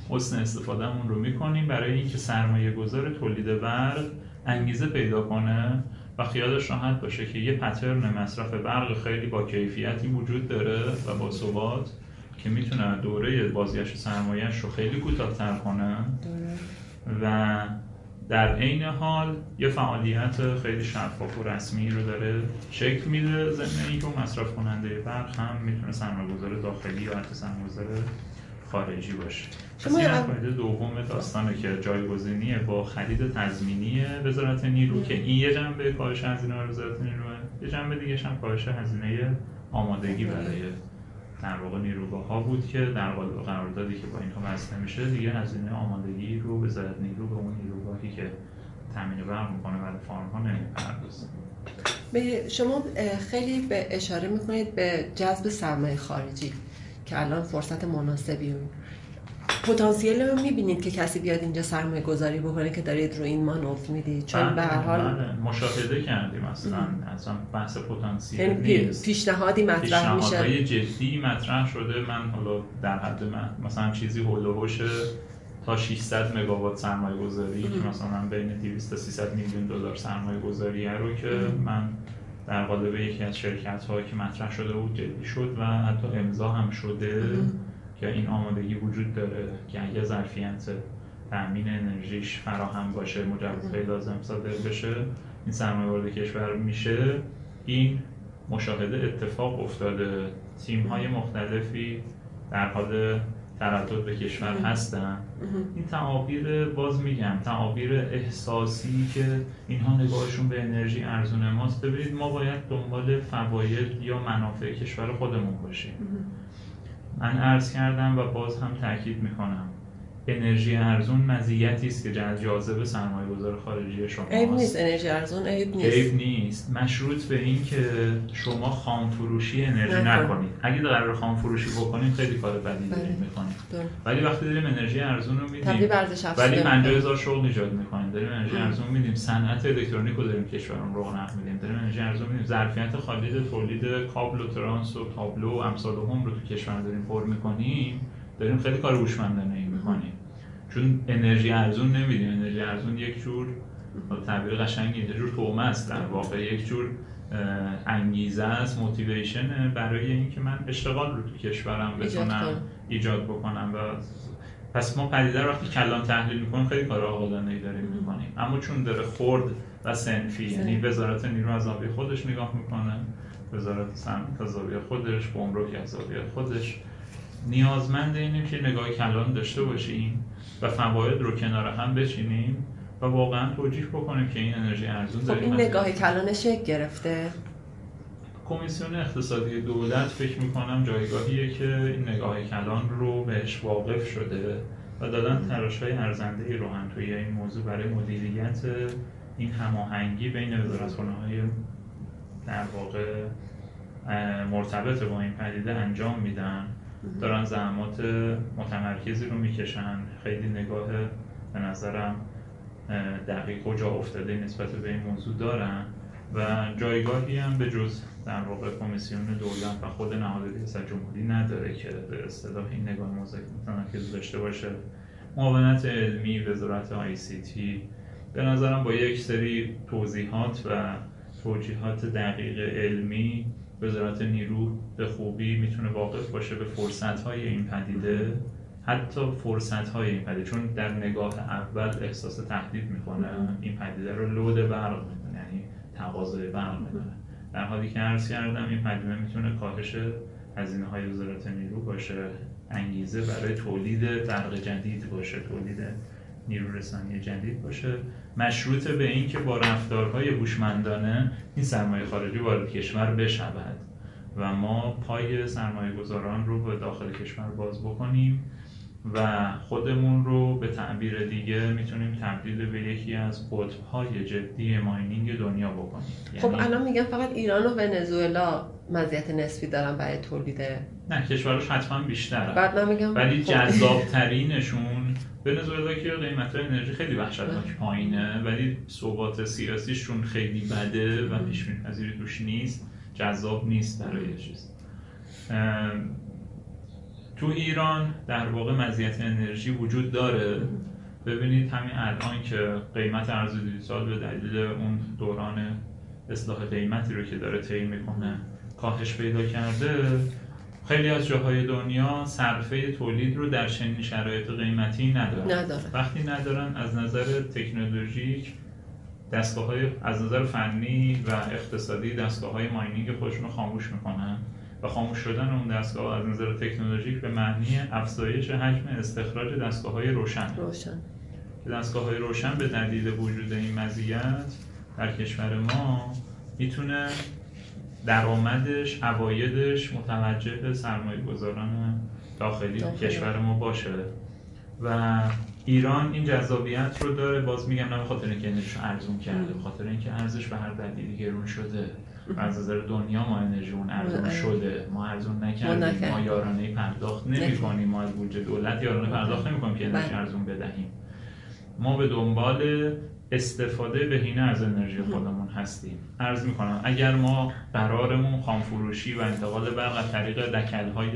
حسن استفادهمون رو می‌کنیم برای اینکه سرمایه گذار تولید برق انگیزه پیدا کنه و خیالش راحت باشه که یه پترن مصرف برق خیلی با کیفیتی وجود داره و با ثبات که می‌تونه دوره بازگشت سرمایهش رو خیلی کوتاه‌تر کنه. و در عین حال یه فعالیت خیلی شفاف و رسمی رو داره شکل میده. ضمن اینکه مصرف کننده برق هم می‌تونه سرمایه‌گذار داخلی یا حتی سرمایه‌گذار خارجی باشه. شما این فایده دوم داستانه که جایگزینی با خرید تضمینی وزارت نیرو که این یه جنبه کاهش هزینه وزارت نیروه یه جنبه دیگه هم کاهش هزینه آمادگی برای در واقع نیروگاه ها بود که در قالب قراردادی که با اینها بسته میشه دیگه هزینه آمادگی رو وزارت نیرو به اون نیروگاهی که تامین برق می‌کنه برای فارم ها نمی‌پردازه. به شما خیلی به اشاره می‌کنید به جذب سرمایه خارجی که الان فرصت مناسبی پتانسیل رو می‌بینید که کسی بیاد اینجا سرمایه گذاری بکنه که دارید رو این مانوف می‌دید. چون بله، به هر حال بله. مشاهده کردیم اصلا. اصلا بحث پتانسیل یعنی نیست. پیشنهادی مطرح میشه. پیشنهادهای جدی مطرح شده. من حالا در حد من مثلا چیزی هول تا 600 مگاوات سرمایه گذاری که مثلا بین 200 تا 300 میلیون دلار سرمایه گذاری رو که من در قالب یکی از شرکت هایی که مطرح شده بود جدی شد و حتی امضا هم شده که این آمادگی وجود داره که اگه ظرفیت تامین انرژیش فراهم باشه مجوزهای لازم صادر بشه این سرمایه وارد کشور میشه این مشاهده اتفاق افتاده. تیم های مختلفی در حال تردد به کشور هستن. این تعابیر باز میگم تعابیر احساسی که اینها نگاهشون به انرژی ارزون ماست. ببینید ما باید دنبال فواید یا منافع کشور خودمون باشیم. من عرض کردم و باز هم تاکید می‌کنم. انرژی ارزون مزیتی است که جاذب سرمایه گذار خارجی شما عیب نیست انرژی ارزون عیب نیست. عیب نیست. مشروط به این که شما خام فروشی انرژی نکنید. اگه قرار خام فروشی بکنید خیلی کار بدی دارید بله. می‌کنید ولی وقتی داریم انرژی ارزون رو میدیم ولی 50 هزار شغل ایجاد می‌کنیم. داریم انرژی ارزون میدیم. صنعت الکترونیک رو داریم کشورمون رونق میدیم. داریم انرژی ارزون میدیم. ظرفیت خالد تولید کابل و ترانس و تابلو و امثال هم رو تو کشور داریم پر می‌کنیم. داریم خیلی کار هوشمندانه می‌کنیم چون انرژی ارزون نمیدیم انرژی ارزون یک جور تعبیر قشنگی یک جور تومه است. در واقع یک جور انگیزه است موتیویشن برای اینکه من اشتغال رو تو کشورم بتونم ایجاد بکنم و پس ما پدیده وقتی کلان تحلیل می‌کنیم خیلی کار آقادانه ای داریم می‌کنیم. اما چون داره خرد و سنفی یعنی وزارت نیرو از خودش نگاه می‌کنه وزارت صنعت از خودش گمرک از خودش نیازمند اینه که نگاه کلان داشته باشیم و فواید رو کنار هم بچینیم و واقعا توجیه بکنیم که این انرژی ارزون خب این نگاه کلان شکل گرفته. کمیسیون اقتصادی دولت فکر می‌کنم جایگاهیه که این نگاه کلان رو بهش واقف شده و دادن تراش های ارزنده روحن توی این موضوع برای مدیریت این هماهنگی بین وزارتخانه های در واقع مرتبط با این پدیده انجام میدن. دارن زحمات متمرکزی رو می‌کشن. خیلی نگاه به نظرم دقیق و جا افتاده نسبت به این موضوع دارن و جایگاهی هم به جز در واقع کمیسیون دولت و خود نهاد ریاست جمهوری نداره که به اصطلاح این نگاه متمرکز داشته باشه. معاونت علمی وزارت آی سی تی به نظرم با یک سری توضیحات و توجیهات دقیق علمی وزارت نیرو به خوبی می‌تونه واقف باشه به فرصت های این پدیده حتی فرصت های این پدیده. چون در نگاه اول احساس تهدید می‌کنه این پدیده رو لود برق می‌کنه یعنی تقاضای برق می‌کنه. در حالی که عرض کردم این پدیده می‌تونه کاهش هزینه های وزارت نیرو باشه انگیزه برای تولید برق جدید باشه تولید نیرو رسانی جدید باشه. مشروط به اینکه با رفتارهای هوشمندانه این سرمایه خارجی وارد کشور بشود. و ما پای سرمایه گذاران رو به داخل کشور باز بکنیم و خودمون رو به تعبیر دیگه می‌تونیم تبدیل به یکی از قطبهای جدی ماینینگ دنیا بکنیم. خب یعنی الان میگم فقط ایران و ونزوئلا مزیت نسبی دارن برای تولید. نه کشورش حتما بیشتره. بعد من میگم ولی خب. جذاب ترینشون ونزوئلا که قیمت انرژی خیلی وحشتناک پایینه ولی ثبات سیاسیشون خیلی بده و پیش پذیری توش نیست جذاب نیست برای چیز. تو ایران در واقع مزیت انرژی وجود داره. ببینید همین الان که قیمت ارز دیجیتال به دلیل اون دوران اصلاح قیمتی رو که داره طی می‌کنه کاهش پیدا کرده خیلی از جاهای دنیا صرفه تولید رو در چنین شرایط قیمتی ندارن. نداره. وقتی ندارن از نظر تکنولوژیک دستگاه های از نظر فنی و اقتصادی دستگاه های ماینینگ خودشون رو خاموش می‌کنن و خاموش شدن اون دستگاه از نظر تکنولوژیک به معنی افزایش حجم استخراج دستگاه های روشن. روشن. دستگاه های روشن به دلیل وجود این مزیت در کشور ما می‌تونه درآمدش عوایدش متوجه سرمایه گذاران داخلی. کشور ما باشه. و ایران این جذابیت رو داره. باز میگم نه به خاطر اینکه انرژیش ارزون کرده به خاطر اینکه ارزش به هر دلیلی گرون شده. و از نظر دنیا ما انرژی اون ارزون. شده. ما ارزون نکردیم. ما یارانه پرداخت نمی کنیم ما از بودجه دولت یارانه پرداخت نمی کنیم که انرژی بله. ارزون بدهیم. ما به دنبال استفاده بهینه از انرژی خودمون هستیم. عرض می‌کنم اگر ما قرارمون خامفروشی و انتقال برق از طریق دکلهای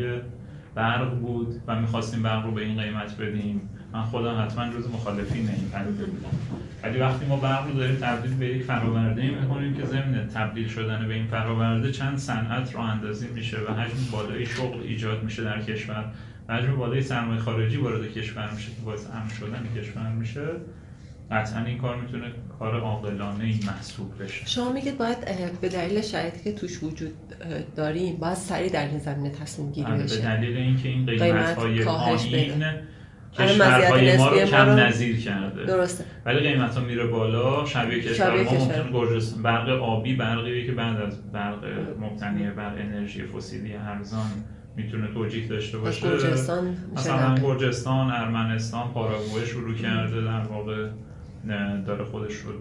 برق بود و می‌خواستیم برق رو به این قیمت بدیم من خودم حتما جز مخالفین این پدیده بودم ولی وقتی ما برق رو داریم تبدیل به یک فراورده می‌کنیم که ضمن تبدیل شدن به این فراورده چند صنعت رو اندازی میشه و حجم بالای شغل ایجاد میشه در کشور. و حجم بالای سرمایه خارجی وارد کشور میشه که باعث امن شدن کشور میشه. قطعا این کار می‌تونه کار عاقلانه این محسوب بشه. شما میگید باید به دلیل شرایطی که توش وجود داریم باید سریع در این زمینه تصمیم گیری آره، بشه. به دلیل اینکه این قیمت های پایین کشورهای ما رو کم نظیر کرده. درسته. ولی قیمت ها میره بالا شبیه کشور. ما ممکن گرجستان برق آبی برقی که بعد از برق مبتنی بر انرژی فسیلی ارزان می‌تونه توجیه داشته باشه. مثلا گرجستان ارمنستان پاراگوئه شروع کرده در واقع. داره خودش رو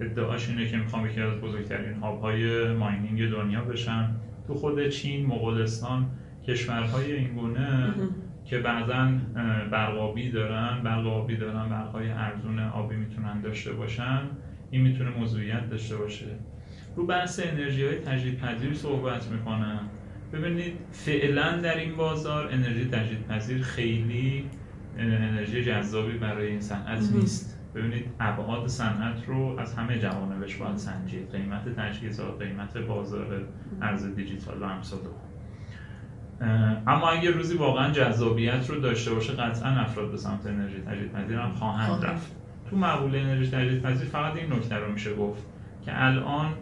ادعاش اینه که می‌خوام یکی از بزرگترین هاب های ماینینگ دنیا بشن تو خود چین مغولستان کشورهای این گونه که بعضا برقابی دارن برقابی دارن برقای ارزون آبی می‌تونن داشته باشن. این می‌تونه موضوعیت داشته باشه. رو بحث انرژی های تجدید پذیر صحبت می‌کنن ببینید فعلا در این بازار انرژی تجدید پذیر خیلی انرژی جذابی برای این صنعت نیست. ببینید ابعاد صنعت رو از همه جوانبش باید سنجید. قیمت تجهیزات قیمت بازار ارز دیجیتال و امثال اما اگر روزی واقعا جذابیت رو داشته باشه قطعا افراد به سمت انرژی تجدیدپذیر هم خواهند رفت. تو مقوله انرژی تجدیدپذیر فقط این نکته رو میشه گفت که الان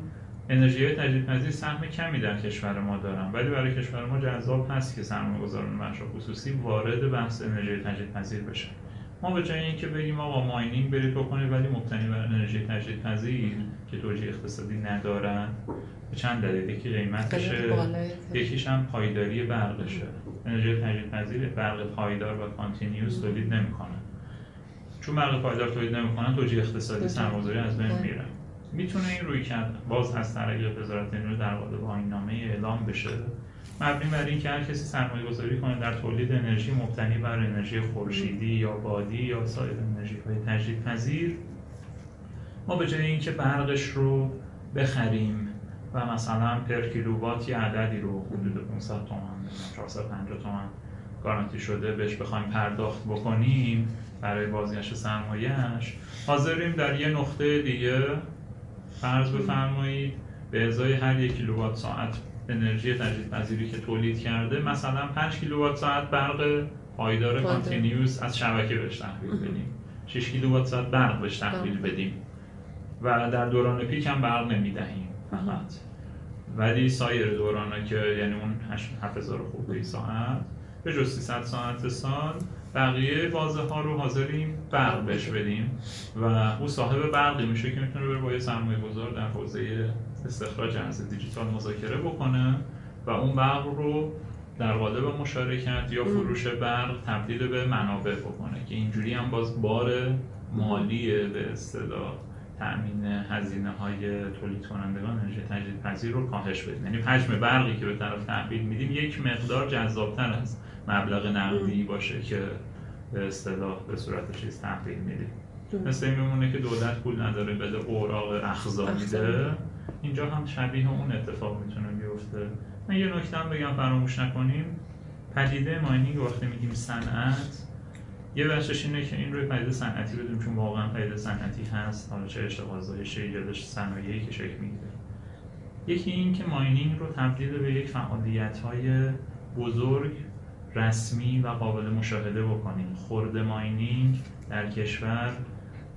انرژی تجدیدپذیر سهم کمی در کشور ما دارن ولی برای کشور ما جذاب هست که سرمایه‌گذاران بخش خصوصی وارد بحث انرژی تجدیدپذیر بشه ما به جای اینکه بگیم آقا ماینینگ برید بکنید ولی مبتنی بر انرژی تجدیدپذیر که توجیه اقتصادی ندارن به چند دلیل؟ یکی قیمتشه یکیش هم پایداری برقشه. انرژی تجدیدپذیر برق پایدار و کانتینیوس تولید نمی‌کنن چون برق پایدار تولید نمی‌کنن توجیه اقتصادی سرمایه‌گذاری از بین میره. می‌تونه این روی کرد. باز از طریق وزارت انرژی در قالب آیین نامه اعلام بشه. مبنی بر اینکه هر کسی سرمایه گذاری کنه در تولید انرژی مبتنی بر انرژی خورشیدی یا بادی یا سایر انرژی های تجدید پذیر ما به جای اینکه برقش رو بخریم و مثلا پر کیلووات یه عددی رو حدود 500 تومن 450 تومن گارانتی شده بهش بخوایم پرداخت بکنیم برای بازگشت سرمایهش حاضریم در یه نقطه دیگه فرض بفرمایید به ازای هر یک کیلووات ساعت انرژی تجدیدپذیری که تولید کرده مثلا 5 کیلووات ساعت برق پایدار کانتینیوس از شبکه بهش تحویل بدیم. 6 کیلووات ساعت برق بهش تحویل بدیم. و در دوران پیک هم برق نمی‌دهیم فقط. ولی سایر دوران که یعنی اون 7000 خورده ساعت به جز 300 ساعت سال بقیه بازه ها رو حاضریم برق بهش بدیم. و او صاحب برقی میشه که می‌تونه بره با یه سرمایه گذار در حوزه استخراج ارز دیجیتال مذاکره بکنه و اون برق رو در قالب مشارکت یا فروش برق تبدیل به منابع بکنه که اینجوری هم باز بار مالی به اصطلاح تأمین هزینه های تولید کنندگان انرژی تجدید پذیر رو کاهش بدیم. یعنی حجم برقی که به طرف تحویل میدیم یک مقدار جذابتر از مبلغ نقدی باشه که به اصطلاح به صورت چیز تحویل میدیم. مثل این میمونه که دولت پول نداره بده اوراق اخزا میده. اینجا هم شبیه اون اتفاق می‌تونه بیفته. من یه نکته هم بگم فراموش نکنیم. پدیده ماینینگ وقتی میگیم صنعت یه بخشش اینه که این روی پدیده صنعتی بدونیم چون واقعا پدیده صنعتی هست. حالا چه اشتغالزایش یا صنایعی که شکل می‌گیره. یکی این که ماینینگ رو تبدیل به یک فعالیت های بزرگ رسمی و قابل مشاهده بکنیم. خورده ماینینگ در کشور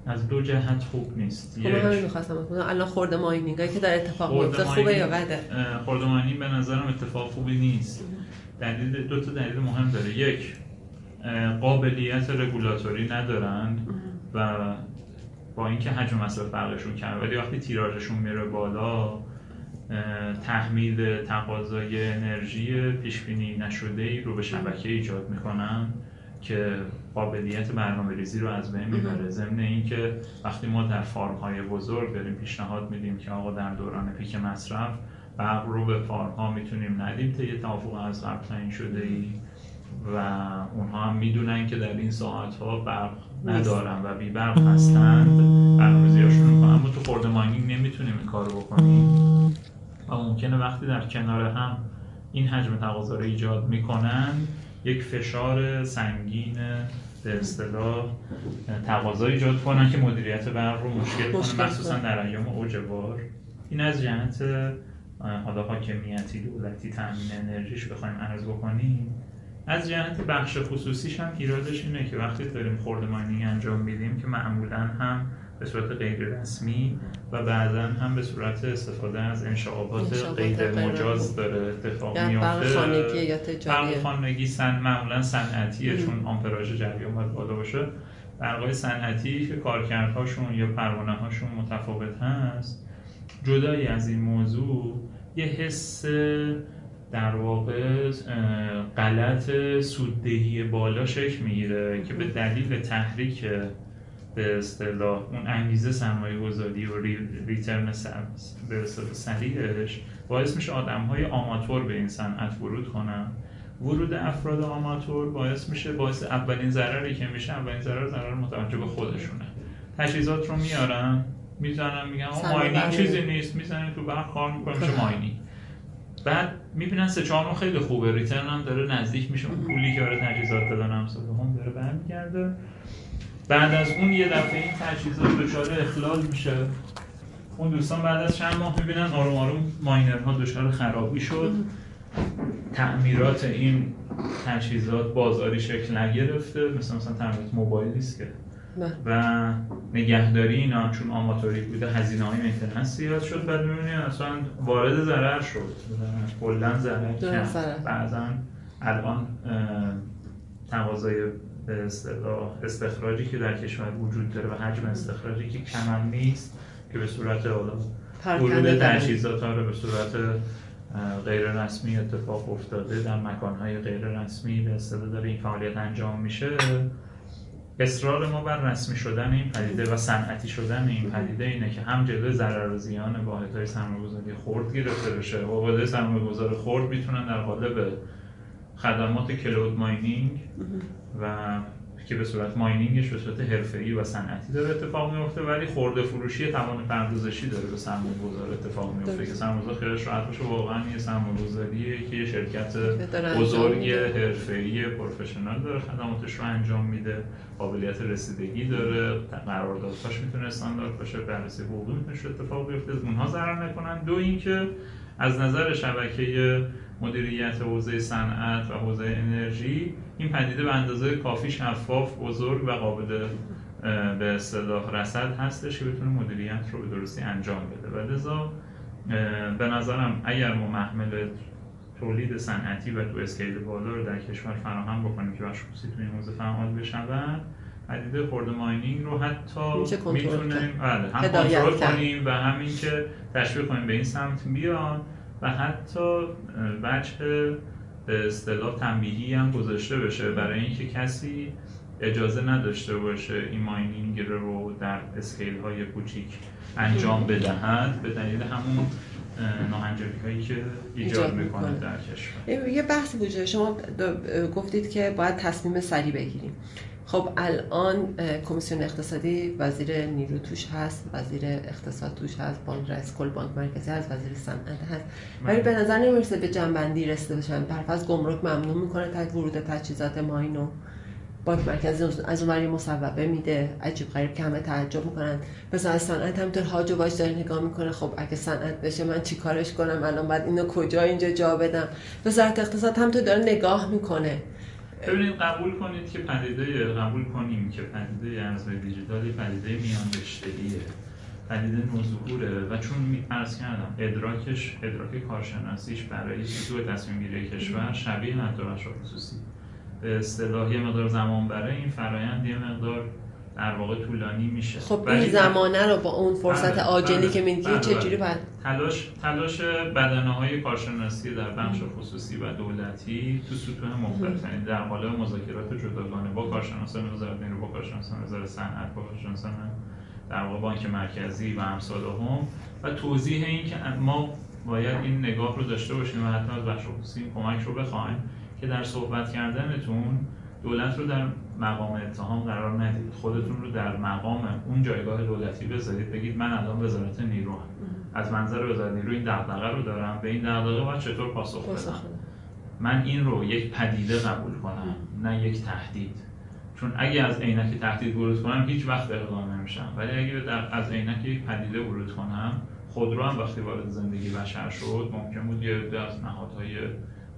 از دو جهت خوب نیست. خب همین می‌خواستم الان خورده ماینینگ. که در اتفاق میفته خوبه یا بده؟ خورده ماینینگ به نظرم اتفاق خوبی نیست. دلیل دو تا دلیل مهم داره. یک قابلیت رگولاتوری ندارند و با اینکه حجم مصرف برقشون کمه ولی وقتی تیراژشون میره بالا تحمیل تقاضای انرژی پیش بینی نشده ای رو به شبکه ایجاد می‌کنن. که قابلیت برنامه ریزی رو از بین می‌بره. ضمن اینکه وقتی ما در فارم های بزرگ داریم پیشنهاد میدیم که آقا در دوران پیک مصرف برق رو به فارم ها می‌تونیم ندیم تا یه توافق از قبل تعیین شده ای و اونها هم می‌دونن که در این ساعت ها برق ندارن و بی برق هستند. برنامه‌ریزی هاشون می‌کنن. اما تو خورده ماینینگ نمی‌تونیم این کار رو بکنیم. و ممکنه وقتی در کنار هم این حجم تقاضا رو ایجاد می‌کنن یک فشار سنگین به اصطلاح تقاضا ایجاد کنن که مدیریت برق رو مشکل کنه. مخصوصا در ایام اوج بار این از جهت حالا حاکمیتی دولتی تامین انرژیش بخوایم عرض بکنیم از جهت بخش خصوصیش هم ایرادش اینه که وقتی داریم خورده ماینینگ انجام میدیم که معمولا هم به صورت غیر رسمی و بعدا هم به صورت استفاده از انشعابات غیر مجاز داره اتفاق میفته خانگی یا تجاری. خانگی سن معمولا صنعتیه چون آمپراژ جریان باید بالا باشه. برقای صنعتی که کارکردهاشون یا پروانه هاشون متفاوت هست جدایی از این موضوع یه حس در واقع غلط سوددهی بالا شکل می‌گیره که به دلیل تحریک به اصطلاح اون انگیزه سرمایه گذاری و ریترن به سریعش باعث میشه آدم های آماتور به این صنعت ورود کنن. ورود افراد آماتور باعث میشه باعث اولین ضرری که میشه اولین ضرر ضرر متوجه به خودشونه. تجهیزات رو میارن می‌زنن میگن ماینینگ چیزی نیست می‌زنن تو برق کار می‌کنه میشه ماینینگ. بعد می‌بینن سه چهار خیلی خوبه ریترن هم داره نزدیک میشه اون پولی که برای تجهیزات دادن هم هم داره برمیگرده. بعد از اون یه دفعه این تجهیزات دچار اخلال میشه. اون دوستان بعد از چند ماه می‌بینن آروم آروم ماینرها دچار خرابی شد. تعمیرات این تجهیزات بازاری شکل نگرفته. مثل مثلا تعمیرات موبایلی است که. و نگهداری اینا چون آماتوری بوده هزینه های مینتیننس زیاد شد. بعد می‌بینی اصلا وارد ضرر شد. کلا ضرر کرد. بعضا الان تقاضای استخراجی که در کشور وجود داره و حجم استخراجی که کم نیست که به صورت ورود تجهیزات رو به صورت غیر رسمی اتفاق افتاده در مکانهای غیر رسمی به اصطلاح داره این فعالیت انجام میشه. اصرار ما بر رسمی شدن این پدیده و صنعتی شدن این پدیده اینه که هم جلوی ضرر و زیان واحدهای سرمایه‌گذاری خرد گرفته بشه. و واحدهای سرمایه‌گذار خرد می‌تونن در قالب خدمات کلود ماینینگ و که به صورت ماینینگش به صورت حرفه‌ای و صنعتی داره اتفاق میفته ولی خورده فروشی توان پردازشی داره به سرمایه گذار اتفاق میفته که سرمایه خیالش راحت باشه واقعا یه سرمایه گذاریه که یه شرکت بزرگ حرفه‌ای پروفشنال داره خدماتش رو انجام میده. قابلیت رسیدگی داره قراردادهاش می‌تونه استاندارد باشه بررسی حقوقی می‌تونه اتفاق بیفته. اونها ضرر نکنن. دو اینکه از نظر شبکه مدیریت حوزه صنعت و حوزه انرژی این پدیده به اندازه کافی شفاف بزرگ و قابل به اصطلاح رصد هستش که بتونه مدیریت رو به درستی انجام بده. و لذا به نظرم اگر ما محمل تولید صنعتی و تو scale بالا رو در کشور فراهم بکنیم که بخش خصوصی تو این حوزه فعال بشود پدیده خرده mining رو حتی می‌تونیم بله، هم کنترل کنیم و همین که تشویق کنیم به این سمت بیان. و حتی وجه به اصطلاح تنبیهی هم گذاشته بشه برای اینکه کسی اجازه نداشته باشه این mining رو در scale های کوچیک انجام بدهد به دلیل همون ناهنجاری هایی که ایجاد می‌کنه در کشور. یه بحثی وجود شما گفتید که باید تصمیم سریع بگیریم. خب الان کمیسیون اقتصادی وزیر نیرو توش هست وزیر اقتصاد توش هست بانک رئیس کل بانک مرکزی هست وزیر صنعت هست. ولی به نظر نمی‌رسه به جنبندی رسیده باشن. از گمرک ممنوع می‌کنه تا ورود تجهیزات ماین و بانک مرکزی از اونوری مصوبه میده. عجیب غریب که همه تعجب می‌کنن. مثلا از صنعت همینطور هاج و داره نگاه می‌کنه. خب اگه صنعت بشه من چی کارش کنم؟ الان بعد اینو کجا اینجا جا بدم؟ وزارت اقتصاد همینطور داره نگاه می‌کنه. ببینید قبول کنید که پدیده قبول کنیم که پدیده ارزهای دیجیتالی پدیده میان رشته‌ایه پدیده نوظهوره و چون عرض کردم ادراکش ادراک کارشناسیش برای سطوح تصمیم گیری کشور شبیه مدارش خصوصی. به اصطلاح یه مقدار زمان برای این فرایند یه مقدار در واقع طولانی میشه. خب این زمانه رو با اون فرصت بله، آجلی بله، که میگی بله، چجوری باید تلاش تلاش بدنه های کارشناسی در بخش خصوصی و دولتی تو سطوح مختلف یعنی در قالب مذاکرات جداگانه با کارشناسان وزارت نیرو با کارشناسان وزارت صنعت با کارشناسان در واقع بانک مرکزی و امثال هم. و توضیح این که ما باید این نگاه رو داشته باشیم و حتی از بخش خصوصی کمک رو بخوایم که در صحبت کردنتون دولت رو در مقام اتهام قرار ندید. خودتون رو در مقام اون جایگاه دولتی بذارید بگید من الان وزارت نیرو هم. از منظر وزارت نیرو این دغدغه رو دارم. به این دغدغه باید چطور پاسخ بدم؟ من این رو یک پدیده قبول کنم نه یک تهدید. چون اگه از عینک تهدید ورود کنم هیچ وقت اقدام نمیشم. ولی اگه در از عینک یک پدیده ورود کنم خودرو هم وقتی وارد زندگی بشر شد ممکن بود یه از نهادهای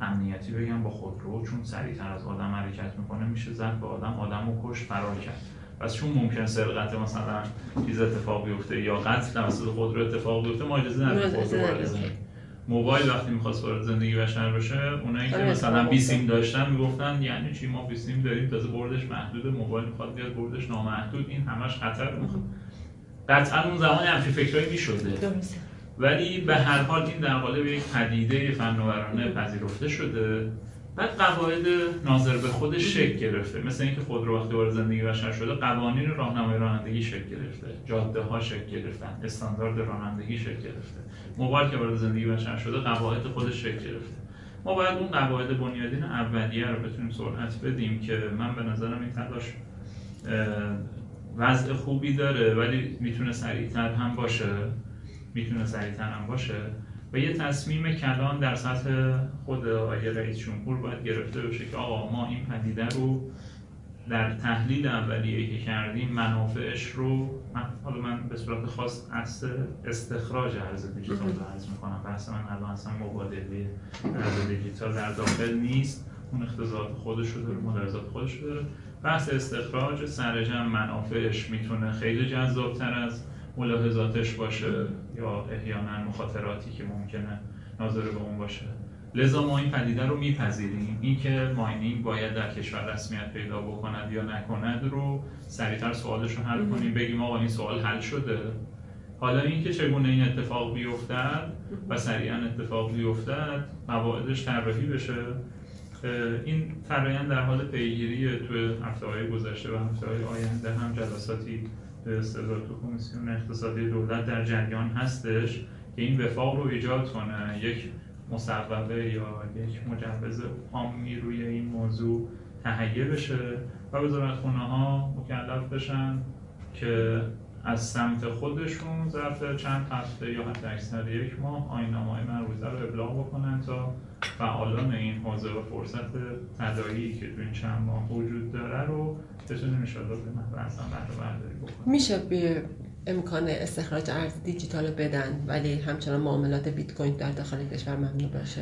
امنیتی بگم با خودرو چون سریعتر از آدم حرکت می‌کنه میشه زد به آدم آدم رو کشت فرار کرد. پس چون ممکن سرقت مثلا چیز اتفاق بیفته یا قتل توسط خودرو اتفاق بیفته ما اجازه نداریم موبایل وقتی می‌خواست وارد زندگی بشر بشه اونایی که آره، مثلا بی سیم داشتن می‌گفتن یعنی چی؟ ما بی سیم داریم تازه بردش محدود موبایل می‌خواد بیاد بردش نامحدود. این همش خطر قطعا اون زمانی همچین فکرایی می‌شده. ولی به هر حال این در قالب یک پدیده فناورانه پذیرفته شده. بعد قواعد ناظر به خودش شکل گرفته. مثل اینکه خود رو وقتی وارد زندگی بشر شده قوانین راهنمای رانندگی شکل گرفته. جاده ها شکل گرفتن. استاندارد رانندگی شکل گرفته. موبایل که وارد زندگی بشر شده قواعد خودش شکل گرفته. ما باید اون قواعد بنیادین اولیه رو بتونیم سرعت بدیم که من به نظرم این تلاش وضع خوبی داره ولی می‌تونه سریعتر هم باشه. می‌تونه سریعتر هم باشه. و یه تصمیم کلان در سطح خود آقای رئیس جمهور باید گرفته بشه که آقا ما این پدیده رو در تحلیل اولیه که کردیم منافعش رو من حالا من به صورت خاص از استخراج ارز دیجیتال رو عرض می‌کنم. بحث من الان اصلا مبادله ارز دیجیتال در داخل نیست. اون اختزاعات خودش رو داره ملاحظات خودش رو داره. بحث استخراج سرجم منافعش می‌تونه خیلی جذابتر از ملاحظاتش باشه. یا احیانا مخاطراتی که ممکنه ناظر به اون باشه. لذا ما این پدیده رو میپذیریم. اینکه ماینینگ باید در کشور رسمیت پیدا بکند یا نکند رو سریعتر سوالش رو حل کنیم بگیم آقا این سوال حل شده. حالا اینکه چگونه این اتفاق بیفتد و سریعا اتفاق بیفتد قواعدش طراحی بشه. این فرایند در حال پیگیری تو هفته گذشته و هفته آینده هم جلساتی به اصطلاح تو کمیسیون اقتصادی دولت در جریان هستش که این وفاق رو ایجاد کنه. یک مصوبه یا یک مجوز عامی روی این موضوع تهیه بشه و وزارت خونه ها مکلف بشن که از سمت خودشون ظرف چند هفته یا حتی اکثر یک ماه آینامه های مربوطه رو ابلاغ بکنن تا فعالان این حوزه و فرصت تدایی که تو این چند ماه وجود داره رو بتونیم انشاءالله به نحو اصلا برداری بکنیم. میشه به امکان استخراج ارز دیجیتال بدن ولی همچنان معاملات بیت کوین در داخل کشور ممنوع باشه.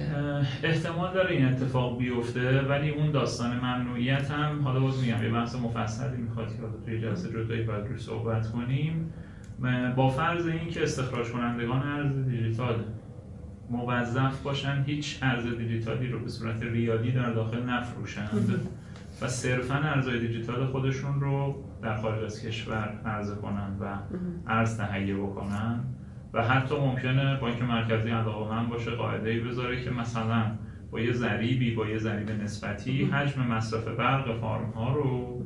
احتمال داره این اتفاق بیفته ولی اون داستان ممنوعیت هم حالا باز میگم یه بحث مفصلی می‌خواد که حالا توی جلسه جدایی باید روش صحبت کنیم. با فرض اینکه استخراج کنندگان ارز دیجیتال موظف باشن هیچ ارز دیجیتالی رو به صورت ریالی در داخل نفروشند و صرفا ارزهای دیجیتال خودشون رو در خارج از کشور عرضه کنن و ارز تهیه بکنن. و حتی ممکنه بانک مرکزی علاقه من باشه قاعده ای بذاره که مثلا با یه ضریبی با یه ضریب نسبتی حجم مصرف برق فارم ها رو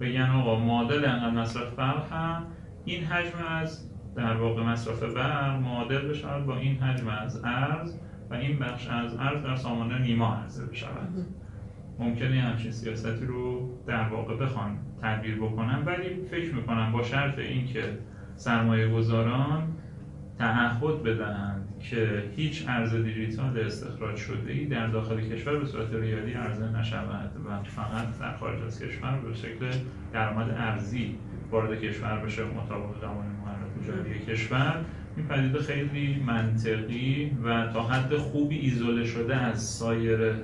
بگن آقا معادل انقدر مصرف برق هم این حجم از در واقع مصرف برق معادل بشود با این حجم از ارز و این بخش از ارز در سامانه نیما عرضه بشود. ممکنه همچین سیاستی رو در واقع بخوان تدبیر بکنن ولی فکر می‌کنم با شرط اینکه سرمایه گذاران تعهد بدهند که هیچ ارز دیجیتال استخراج شده ای در داخل کشور به صورت ریالی عرضه نشود و فقط در خارج از کشور به شکل درآمد ارزی وارد کشور بشه مطابق قوانین مقررات جاری کشور. این پدیده خیلی منطقی و تا حد خوبی ایزوله شده از سایر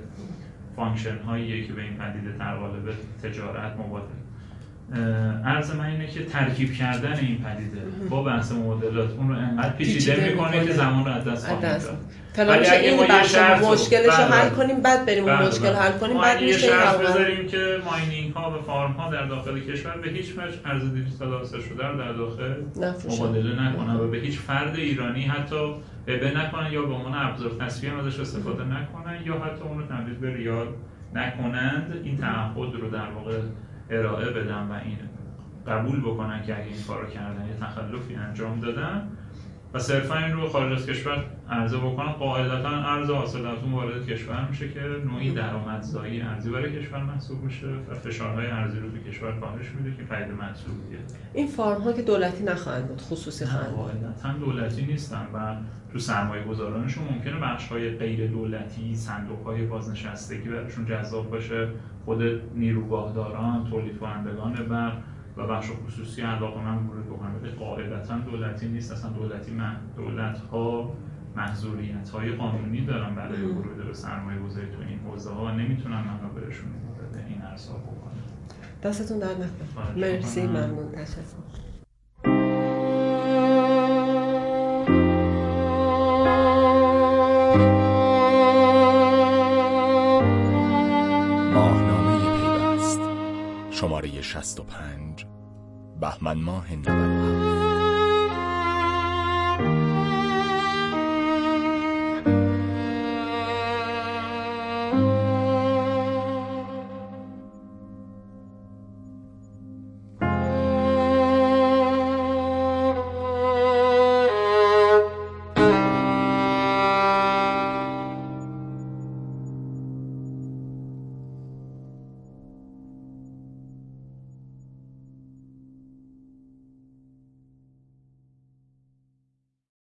function هایی که به این پدیده در قالب تجارت مبادله. عرض من اینه که ترکیب کردن این پدیده با بحث مبادلات اون رو انقدر پیچیده می‌کنه که زمان رو از دست خواهیم داد. ولی اگه ما یه شرط مشکلش رو بله، حل بله. کنیم بعد بریم اون بله، مشکل حل کنیم بعد میشه یه شرط بذاریم که mining ها و farm ها در داخل کشور به هیچ وجه ارز دیجیتال حاصل شده رو در داخل مبادله نکنن و به هیچ فرد ایرانی حتی به نکنن یا به عنوان ابزار تصفیه ازش استفاده نکنن یا حتی اون رو تبدیل به ریال نکنند. این تعهد رو در واقع ارائه بدن و این قبول بکنن که اگه این کارو کردن یه تخلفی انجام دادن و صرفا این رو خارج از کشور عرضه بکنن قاعدتا ارز حاصل از اون وارد کشور میشه که نوعی درآمدزایی ارزی برای کشور محسوب میشه و فشارهای ارزی رو به کشور کاهش میده که فایده محسوبیه این فارم ها که دولتی نخواهند بود خصوصی خواهند بود. دولتی نیستن و تو سرمایه گذارانشون ممکنه بخش های غیر دولتی صندوق های بازنشستگی براشون جذاب باشه. خود نیروگاهداران تولید کنندگان برق و بخش خصوصی علاقه من ورود بکنم ولی قاعدتا دولتی نیست. اصلا دولتی من دولت ها محضوریت های قانونی دارن برای ورود به سرمایه گذاری تو این حوزه ها و نمی‌تونن منابعشون به این ارسا بکنن دستتون در نکنه. مرسی ممنون. تشکر. شماره 65 بهمن ماه 97